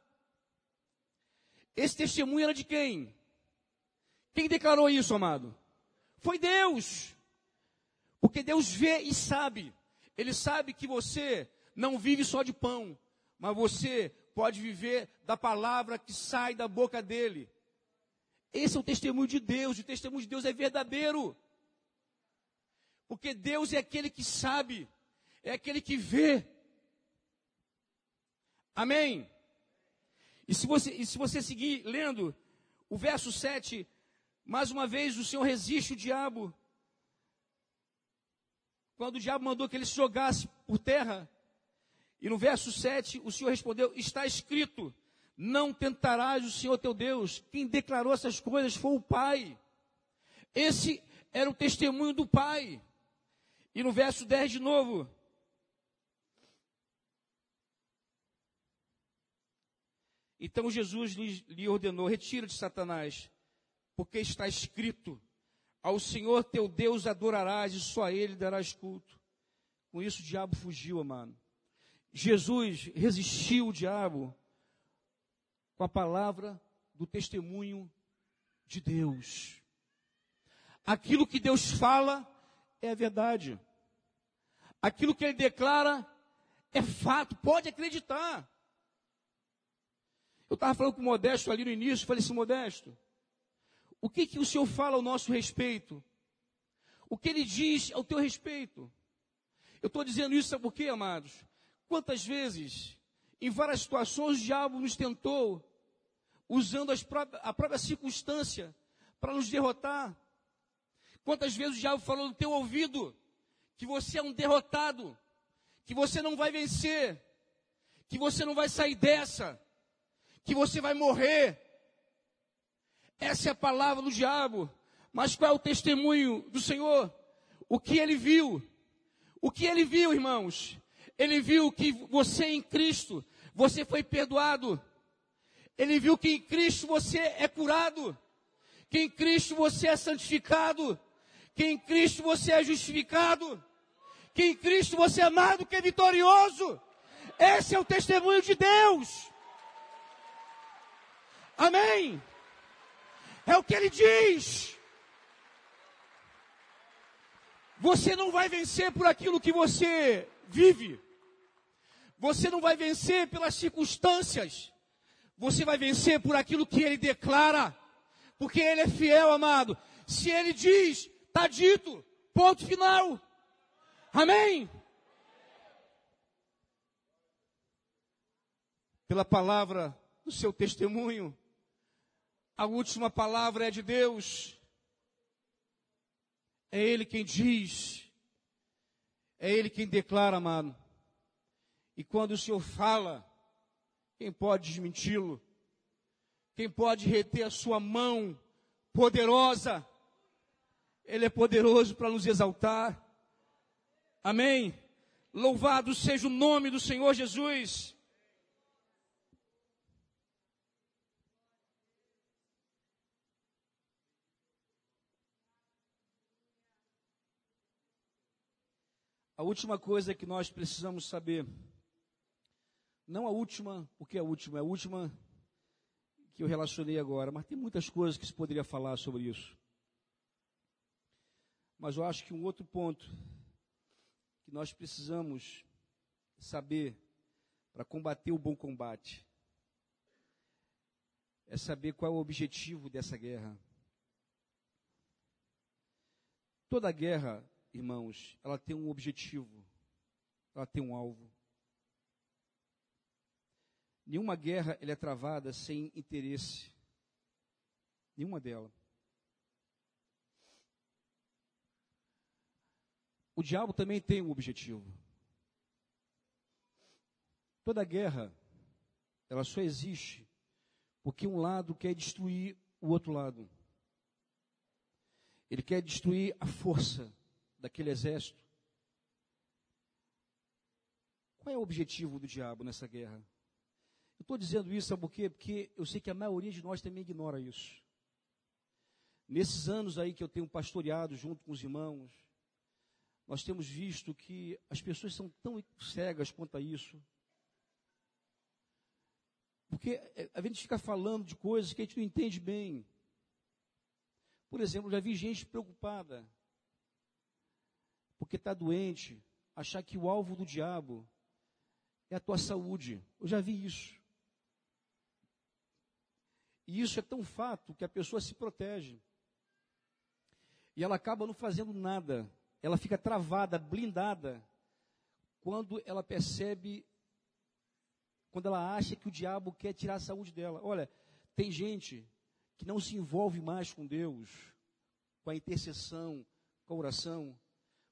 Esse testemunho era de quem? Quem declarou isso, amado? Foi Deus. Porque Deus vê e sabe. Ele sabe que você não vive só de pão, mas você pode viver da palavra que sai da boca dele. Esse é o testemunho de Deus, o testemunho de Deus é verdadeiro. Porque Deus é aquele que sabe, é aquele que vê. Amém? E se você, e se você seguir lendo o verso 7, mais uma vez, o Senhor resiste o diabo. Quando o diabo mandou que ele se jogasse por terra, e no verso 7, o Senhor respondeu: Está escrito, não tentarás o Senhor teu Deus. Quem declarou essas coisas foi o Pai. Esse era o testemunho do Pai. E no verso 10 de novo. Então Jesus lhe, ordenou: Retira-te, Satanás porque está escrito: Ao Senhor teu Deus adorarás e só a Ele darás culto. Com isso o diabo fugiu, amado. Jesus resistiu o diabo com a palavra do testemunho de Deus. Aquilo que Deus fala é a verdade. Aquilo que Ele declara é fato, pode acreditar. Eu estava falando com o Modesto ali no início, falei assim, Modesto, o que, que o Senhor fala ao nosso respeito? O que ele diz ao teu respeito? Eu estou dizendo isso, sabe por quê, amados? Quantas vezes, em várias situações, o diabo nos tentou, usando próprias, a própria circunstância para nos derrotar. Quantas vezes o diabo falou no teu ouvido que você é um derrotado, que você não vai vencer, que você não vai sair dessa, que você vai morrer. Essa é a palavra do diabo. Mas qual é o testemunho do Senhor? O que ele viu? O que ele viu, irmãos? Ele viu que você em Cristo, você foi perdoado. Ele viu que em Cristo você é curado. Que em Cristo você é santificado. Que em Cristo você é justificado. Que em Cristo você é amado, que é vitorioso. Esse é o testemunho de Deus. Amém. É o que ele diz. Você não vai vencer por aquilo que você vive. Você não vai vencer pelas circunstâncias. Você vai vencer por aquilo que ele declara. Porque ele é fiel, amado. Se ele diz, está dito. Ponto final. Amém? Pela palavra do seu testemunho, a última palavra é de Deus. É Ele quem diz, é Ele quem declara, amado. E quando o Senhor fala, quem pode desmenti-lo? Quem pode reter a sua mão poderosa? Ele é poderoso para nos exaltar. Amém? Louvado seja o nome do Senhor Jesus. A última coisa que nós precisamos saber, não a última, porque a última, é a última que eu relacionei agora, mas tem muitas coisas que se poderia falar sobre isso. Mas eu acho que um outro ponto que nós precisamos saber para combater o bom combate é saber qual é o objetivo dessa guerra. Toda guerra irmãos, ela tem um objetivo, ela tem um alvo. Nenhuma guerra é travada sem interesse. Nenhuma dela. O diabo também tem um objetivo. Toda guerra, ela só existe porque um lado quer destruir o outro lado. Ele quer destruir a força daquele exército. Qual é o objetivo do diabo nessa guerra? Eu estou dizendo isso, sabe por quê? Porque eu sei que a maioria de nós também ignora isso. Nesses anos aí que eu tenho pastoreado junto com os irmãos, nós temos visto que as pessoas são tão cegas quanto a isso. Porque é, a gente fica falando de coisas que a gente não entende bem. Por exemplo, já vi gente preocupada porque está doente, achar que o alvo do diabo é a tua saúde. Eu já vi isso. E isso é tão fato que a pessoa se protege. E ela acaba não fazendo nada. Ela fica travada, blindada, quando ela percebe, quando ela acha que o diabo quer tirar a saúde dela. Olha, tem gente que não se envolve mais com Deus, com a intercessão, com a oração,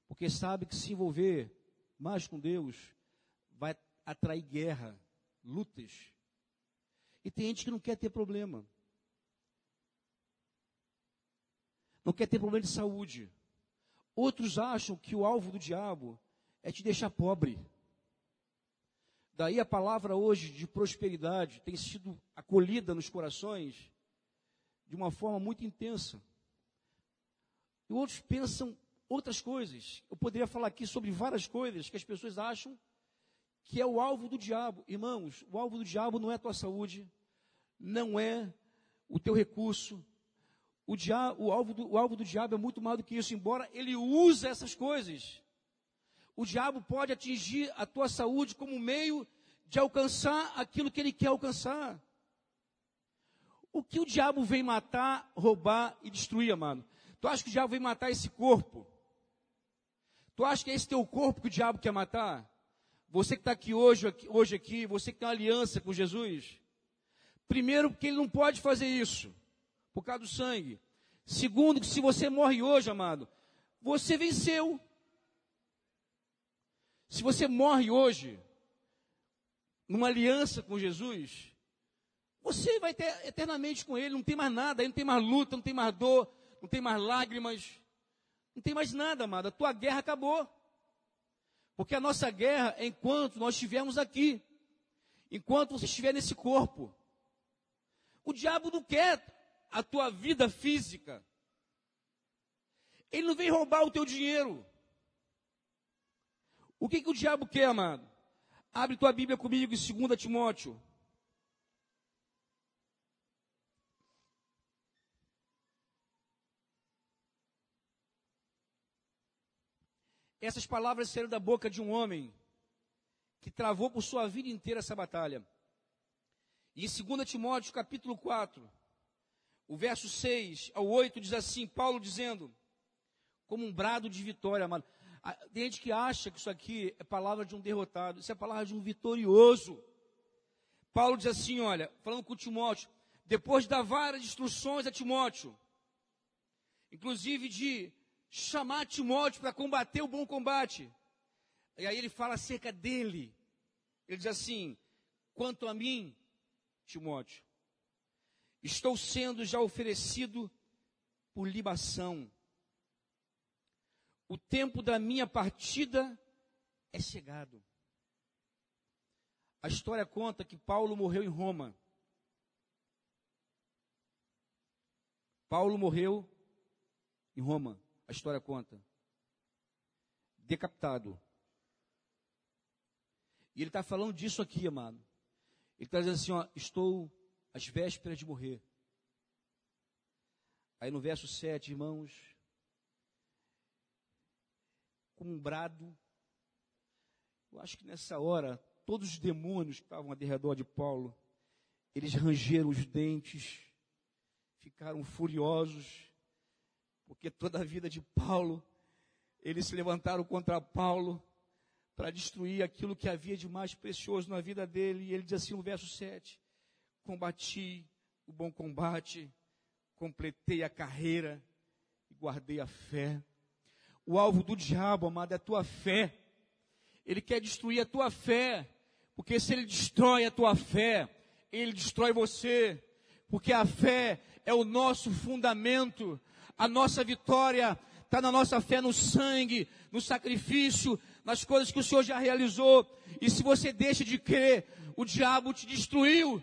porque sabe que se envolver mais com Deus vai atrair guerra, lutas. E tem gente que não quer ter problema. Não quer ter problema de saúde. Outros acham que o alvo do diabo é te deixar pobre. Daí a palavra hoje de prosperidade tem sido acolhida nos corações de uma forma muito intensa. E outros pensam outras coisas. Eu poderia falar aqui sobre várias coisas que as pessoas acham que é o alvo do diabo. Irmãos, o alvo do diabo não é a tua saúde, não é o teu recurso. O, dia, o, alvo do, o alvo do diabo é muito mais do que isso, embora ele use essas coisas. O diabo pode atingir a tua saúde como meio de alcançar aquilo que ele quer alcançar. O que o diabo vem matar, roubar e destruir, amado? Tu acha que o diabo vem matar esse corpo? Tu acha que é esse teu corpo que o diabo quer matar? Você que está aqui hoje, hoje aqui, você que tem uma aliança com Jesus. Primeiro, porque ele não pode fazer isso, por causa do sangue. Segundo, que se você morre hoje, amado, você venceu. Se você morre hoje, numa aliança com Jesus, você vai ter eternamente com Ele, não tem mais nada, aí não tem mais luta, não tem mais dor, não tem mais lágrimas, não tem mais nada, amado. A tua guerra acabou. Porque a nossa guerra é enquanto nós estivermos aqui, enquanto você estiver nesse corpo. O diabo não quer a tua vida física. Ele não vem roubar o teu dinheiro. O que, que o diabo quer, amado? Abre tua Bíblia comigo em 2 Timóteo. Essas palavras saíram da boca de um homem que travou por sua vida inteira essa batalha. E em 2 Timóteo, capítulo 4, o verso 6 ao 8 diz assim, Paulo dizendo, como um brado de vitória, amado. Tem gente que acha que isso aqui é palavra de um derrotado, isso é palavra de um vitorioso. Paulo diz assim, olha, falando com Timóteo, depois de dar várias instruções a Timóteo, inclusive de chamar Timóteo para combater o bom combate. E aí ele fala acerca dele. Ele diz assim: quanto a mim, Timóteo, estou sendo já oferecido por libação o tempo da minha partida é chegado. A história conta que Paulo morreu em Roma. Paulo morreu em Roma. A história conta. Decapitado. E ele está falando disso aqui, amado. Ele está dizendo assim: ó, estou às vésperas de morrer. Aí no verso 7, irmãos, com um brado. Eu acho que nessa hora, todos os demônios que estavam ao redor de Paulo, eles rangeram os dentes, ficaram furiosos, porque toda a vida de Paulo, eles se levantaram contra Paulo para destruir aquilo que havia de mais precioso na vida dele. E ele diz assim no verso 7: Combati o bom combate, completei a carreira e guardei a fé. O alvo do diabo, amado, é a tua fé. Ele quer destruir a tua fé. Porque se ele destrói a tua fé, ele destrói você. Porque a fé é o nosso fundamento. A nossa vitória está na nossa fé no sangue, no sacrifício, nas coisas que o Senhor já realizou. E se você deixa de crer, o diabo te destruiu.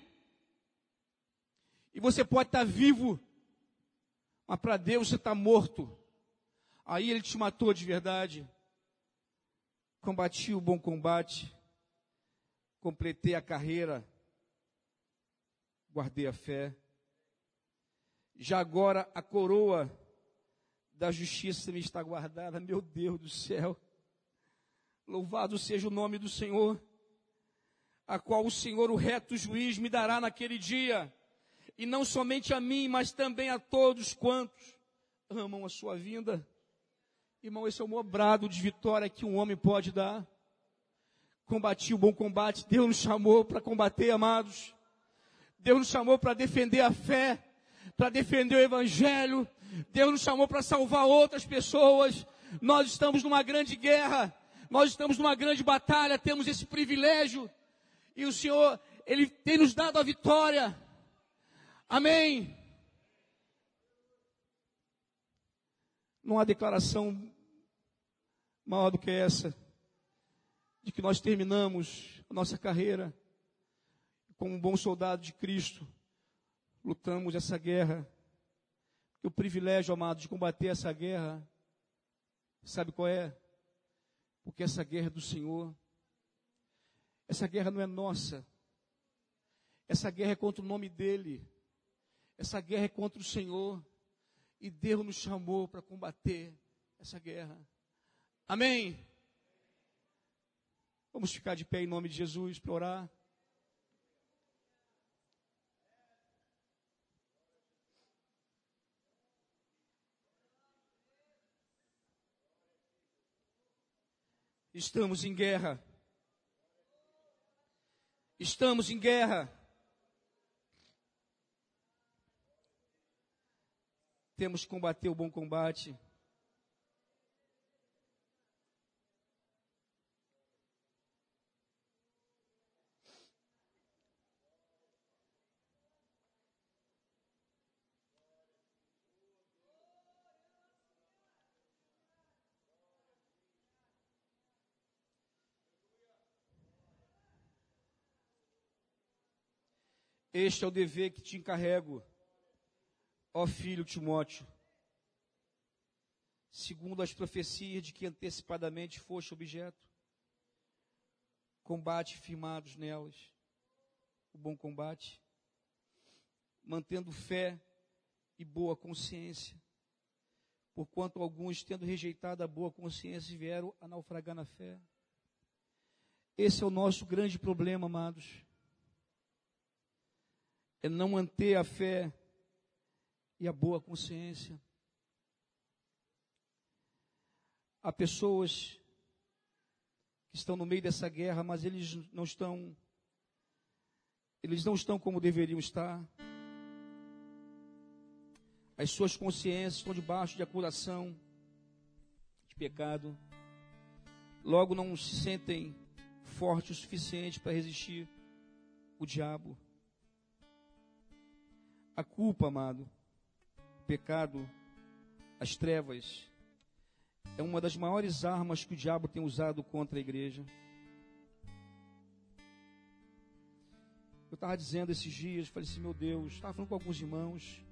E você pode estar vivo, mas para Deus você está morto. Aí ele te matou de verdade. Combati o bom combate. Completei a carreira. Guardei a fé. Já agora a coroa da justiça me está guardada. Meu Deus do céu. Louvado seja o nome do Senhor. A qual o Senhor, o reto juiz, me dará naquele dia. E não somente a mim, mas também a todos quantos amam a sua vinda. Irmão, esse é o maior brado de vitória que um homem pode dar. Combati o bom combate. Deus nos chamou para combater, amados. Deus nos chamou para defender a fé, para defender o evangelho. Deus nos chamou para salvar outras pessoas. Nós estamos numa grande guerra. Nós estamos numa grande batalha, temos esse privilégio. E o Senhor, Ele tem nos dado a vitória. Amém. Não há declaração maior do que essa, de que nós terminamos a nossa carreira como um bom soldado de Cristo, lutamos essa guerra. E o privilégio, amado, de combater essa guerra, sabe qual é? Porque essa guerra é do Senhor. Essa guerra não é nossa. Essa guerra é contra o nome dEle. Essa guerra é contra o Senhor. E Deus nos chamou para combater essa guerra. Amém? Vamos ficar de pé em nome de Jesus para orar. Estamos em guerra. Estamos em guerra. Temos que combater o bom combate. Este é o dever que te encarrego, ó filho Timóteo, segundo as profecias de que antecipadamente foste objeto. Combate firmados nelas, o bom combate, mantendo fé e boa consciência, porquanto alguns, tendo rejeitado a boa consciência, vieram a naufragar na fé. Esse é o nosso grande problema, amados. É não manter a fé e a boa consciência. Há pessoas que estão no meio dessa guerra, mas eles não estão eles não estão como deveriam estar. As suas consciências estão debaixo de acusação de pecado. Logo não se sentem fortes o suficiente para resistir o diabo. A culpa, amado, o pecado, as trevas, é uma das maiores armas que o diabo tem usado contra a igreja. Eu estava dizendo esses dias, falei assim, meu Deus, estava falando com alguns irmãos.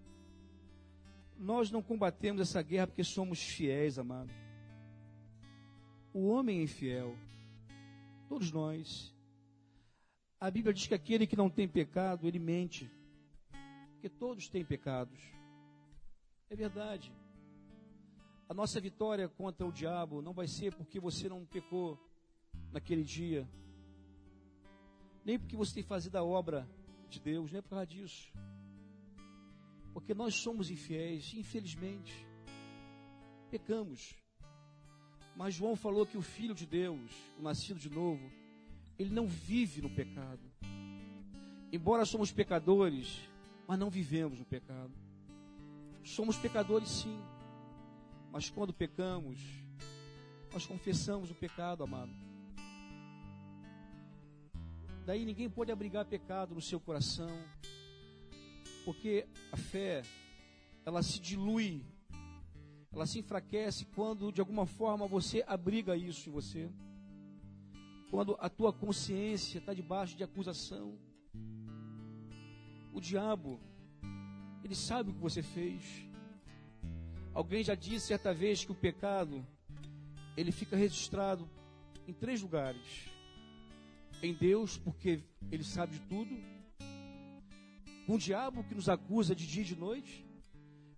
Nós não combatemos essa guerra porque somos fiéis, amado. O homem é infiel. Todos nós. A Bíblia diz que aquele que não tem pecado, ele mente. Porque todos têm pecados. É verdade. A nossa vitória contra o diabo não vai ser porque você não pecou naquele dia, nem porque você tem fazido a obra de Deus, nem por causa disso. Porque nós somos infiéis, infelizmente. Pecamos. Mas João falou que o Filho de Deus, o nascido de novo, ele não vive no pecado. Embora somos pecadores, mas não vivemos no pecado. Somos pecadores sim. Mas quando pecamos, nós confessamos o pecado, amado. Daí ninguém pode abrigar pecado no seu coração, porque a fé, ela se dilui, ela se enfraquece quando de alguma forma você abriga isso em você. Quando a tua consciência está debaixo de acusação. O diabo, ele sabe o que você fez. Alguém já disse certa vez que o pecado ele fica registrado em três lugares: em Deus, porque ele sabe de tudo, com o diabo que nos acusa de dia e de noite,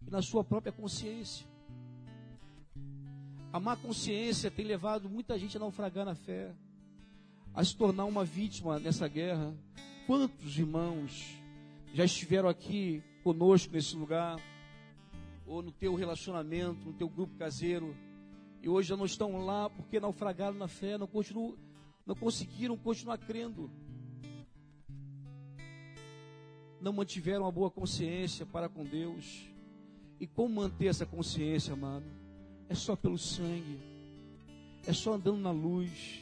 e na sua própria consciência. A má consciência tem levado muita gente a naufragar na fé, a se tornar uma vítima nessa guerra. Quantos irmãos já estiveram aqui conosco nesse lugar? ou no teu relacionamento, no teu grupo caseiro, e hoje já não estão lá porque naufragaram na fé, não, continuam, não conseguiram continuar crendo. Não mantiveram uma boa consciência para com Deus. E como manter essa consciência, amado? É só pelo sangue, é só andando na luz,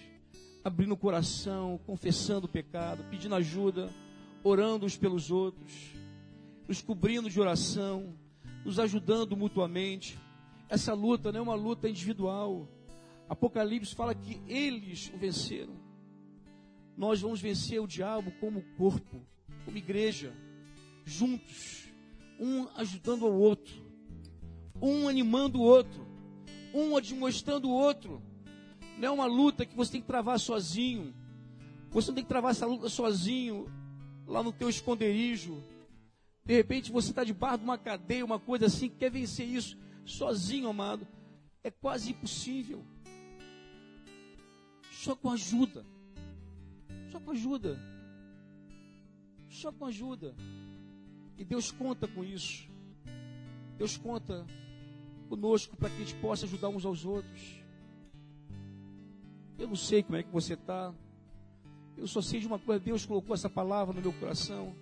abrindo o coração, confessando o pecado, pedindo ajuda, orando uns pelos outros, nos cobrindo de oração, nos ajudando mutuamente. Essa luta não é uma luta individual. Apocalipse fala que eles o venceram. Nós vamos vencer o diabo como corpo, como igreja, juntos, um ajudando ao outro, um animando o outro, um admoestando o outro. Não é uma luta que você tem que travar sozinho. Você não tem que travar essa luta sozinho, lá no teu esconderijo, de repente você está debaixo de uma cadeia, uma coisa assim, quer vencer isso sozinho, amado. É quase impossível. Só com ajuda. Só com ajuda. Só com ajuda. E Deus conta com isso. Deus conta conosco para que a gente possa ajudar uns aos outros. Eu não sei como é que você está. Eu só sei de uma coisa: Deus colocou essa palavra no meu coração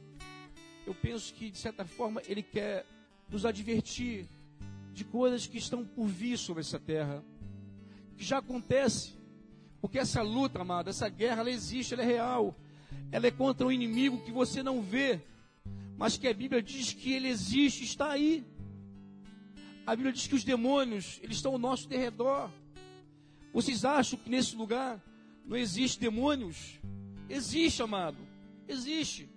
eu penso que, de certa forma, Ele quer nos advertir de coisas que estão por vir sobre essa terra, que já acontece, porque essa luta, amado, essa guerra, ela existe, ela é real, ela é contra um inimigo que você não vê, mas que a Bíblia diz que ele existe, está aí. A Bíblia diz que os demônios, eles estão ao nosso derredor. Vocês acham que nesse lugar não existe demônios? Existe, amado. Existe.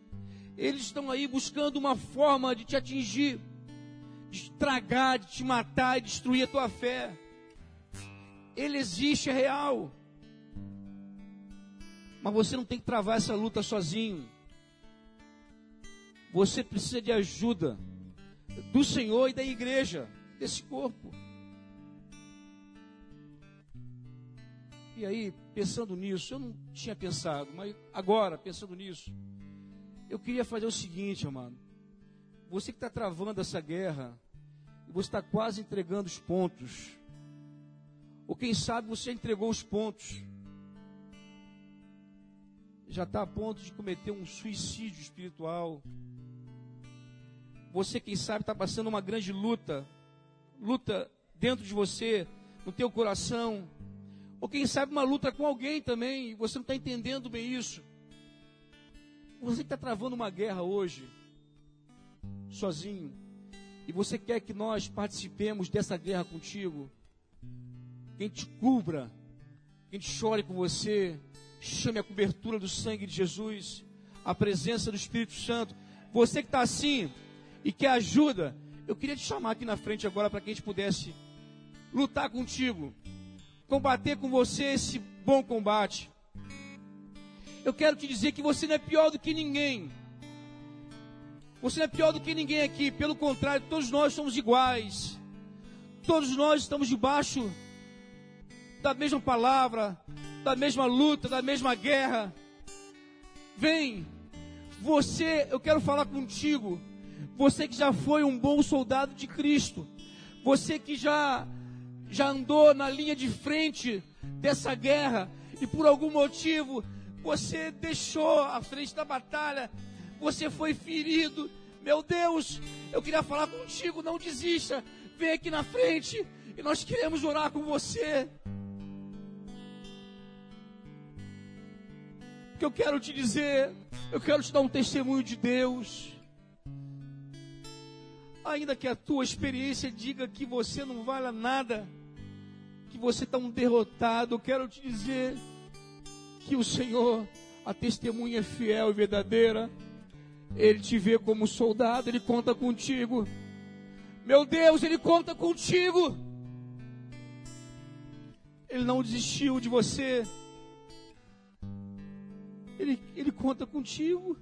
Eles estão aí buscando uma forma de te atingir, de estragar, de te matar e destruir a tua fé. Ele existe, é real. Mas você não tem que travar essa luta sozinho. Você precisa de ajuda do Senhor e da igreja, desse corpo. E aí, pensando nisso, eu não tinha pensado, mas agora, pensando nisso, eu queria fazer o seguinte, amado. Você que está travando essa guerra, você está quase entregando os pontos. Ou quem sabe você entregou os pontos. Já está a ponto de cometer um suicídio espiritual. Você, quem sabe, está passando uma grande luta. Luta dentro de você, no teu coração. Ou quem sabe uma luta com alguém também, e você não está entendendo bem isso. Você está travando uma guerra hoje, sozinho, e você quer que nós participemos dessa guerra contigo. Quem te cubra, quem te chore com você, chame a cobertura do sangue de Jesus, a presença do Espírito Santo. Você que está assim, e quer ajuda, eu queria te chamar aqui na frente agora para que a gente pudesse lutar contigo, combater com você esse bom combate. Eu quero te dizer que você não é pior do que ninguém. Você não é pior do que ninguém aqui, pelo contrário, todos nós somos iguais. Todos nós estamos debaixo da mesma palavra, da mesma luta, da mesma guerra. Vem, você, eu quero falar contigo você que já foi um bom soldado de Cristo, você que já já andou na linha de frente dessa guerra e por algum motivo você deixou a frente da batalha, você foi ferido. Meu Deus, eu queria falar contigo, não desista. Vem aqui na frente e nós queremos orar com você. Que eu quero te dizer, eu quero te dar um testemunho de Deus. Ainda que a tua experiência diga que você não vale nada, você está um derrotado, quero te dizer que o Senhor, a testemunha é fiel e verdadeira, Ele te vê como soldado, Ele conta contigo. Meu Deus, Ele conta contigo. Ele não desistiu de você. Ele, ele conta contigo.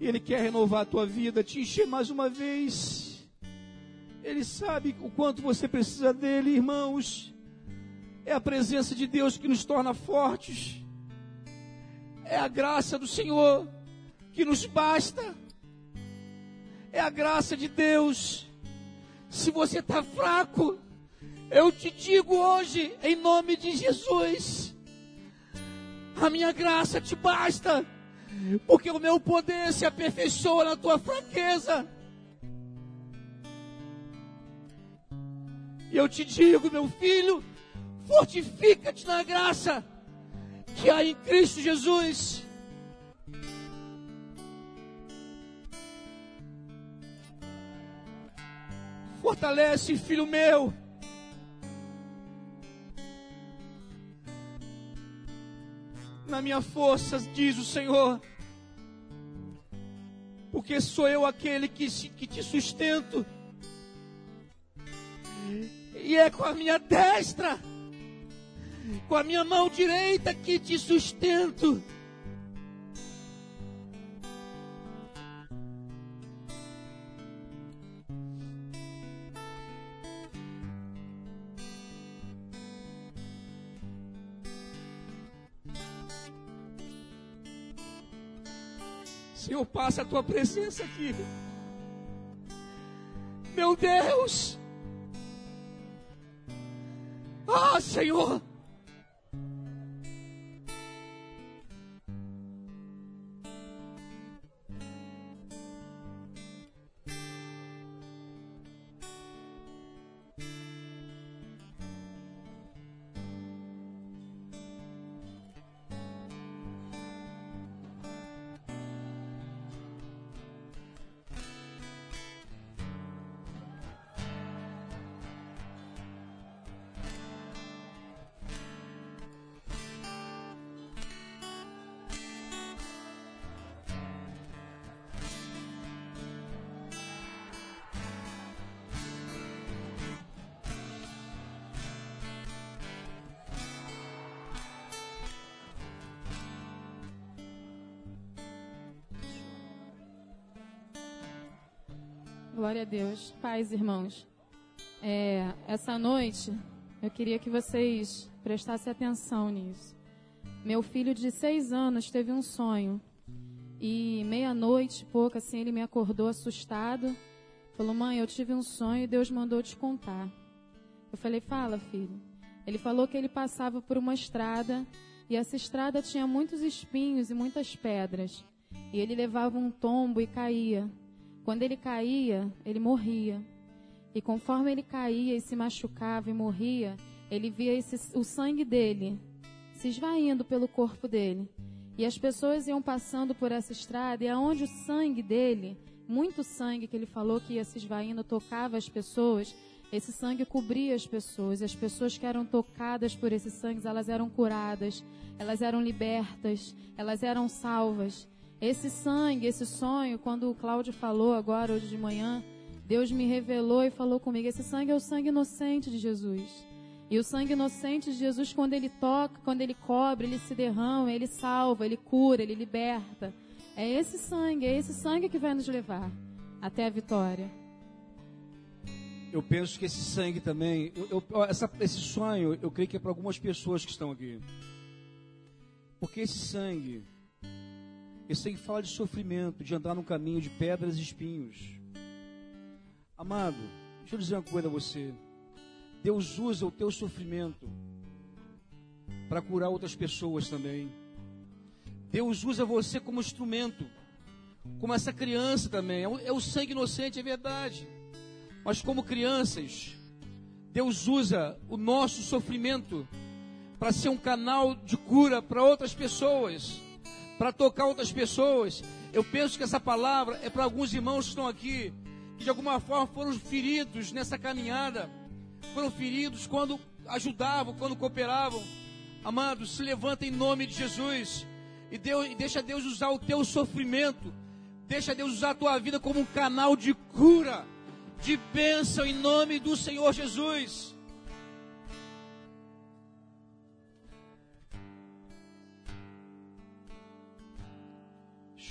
Ele quer renovar a tua vida, te encher mais uma vez. Ele sabe o quanto você precisa dele, irmãos. É a presença de Deus que nos torna fortes. É a graça do Senhor que nos basta. É a graça de Deus. Se você está fraco, eu te digo hoje, em nome de Jesus, a minha graça te basta porque o meu poder se aperfeiçoa na tua fraqueza. E eu te digo, meu filho, fortifica-te na graça que há em Cristo Jesus. Fortalece, filho meu. na minha força, diz o Senhor, porque sou eu aquele que, que te sustento, e é com a minha destra, com a minha mão direita que te sustento. Senhor, passa a tua presença aqui. Meu Deus! Ah, Senhor! Glória a Deus. Paz, irmãos. É, essa noite, eu queria que vocês prestassem atenção nisso. Meu filho de seis anos teve um sonho. E meia-noite, pouco assim, ele me acordou assustado. Falou, mãe, eu tive um sonho e Deus mandou te contar. Eu falei, fala, filho. Ele falou que ele passava por uma estrada e essa estrada tinha muitos espinhos e muitas pedras. E ele levava um tombo e caía. Quando ele caía, ele morria. E conforme ele caía e se machucava e morria, ele via esse, o sangue dele se esvaindo pelo corpo dele. E as pessoas iam passando por essa estrada, e aonde o sangue dele, muito sangue que ele falou que ia se esvaindo, tocava as pessoas, esse sangue cobria as pessoas. As pessoas que eram tocadas por esse sangue, elas eram curadas, elas eram libertas, elas eram salvas. Esse sangue, esse sonho, quando o Cláudio falou agora, hoje de manhã, Deus me revelou e falou comigo: esse sangue é o sangue inocente de Jesus. E o sangue inocente de Jesus, quando ele toca, quando ele cobre, ele se derrama, ele salva, ele cura, ele liberta. É esse sangue, é esse sangue que vai nos levar até a vitória. Eu penso que esse sangue também, eu, eu, essa, esse sonho, eu creio que é para algumas pessoas que estão aqui. Porque esse sangue, esse sangue fala de sofrimento, de andar num caminho de pedras e espinhos. Amado, deixa eu dizer uma coisa a você. Deus usa o teu sofrimento para curar outras pessoas também. Deus usa você como instrumento, como essa criança também. É o, é o sangue inocente, é verdade. Mas como crianças, Deus usa o nosso sofrimento para ser um canal de cura para outras pessoas para tocar outras pessoas. Eu penso que essa palavra é para alguns irmãos que estão aqui, que de alguma forma foram feridos nessa caminhada, foram feridos quando ajudavam, quando cooperavam. Amados, se levanta em nome de Jesus e, Deus, deixa Deus usar o teu sofrimento, deixa Deus usar a tua vida como um canal de cura, de bênção em nome do Senhor Jesus.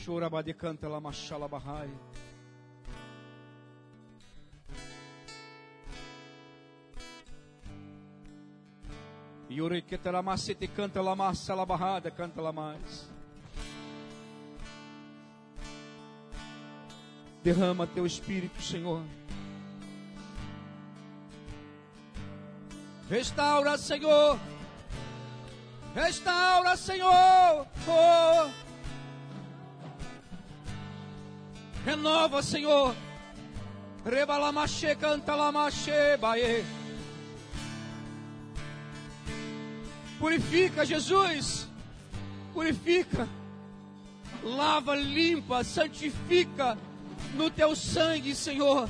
Chorabade canta la machala bahai. Yore que te la macete canta la massa la barrada, canta la mais. Derrama teu espírito, Senhor. Restaura, Senhor. Restaura, Senhor. Oh. Renova, Senhor. Rebalamache, canta lamache, baê. Purifica, Jesus. Purifica. Lava, limpa, santifica no teu sangue, Senhor.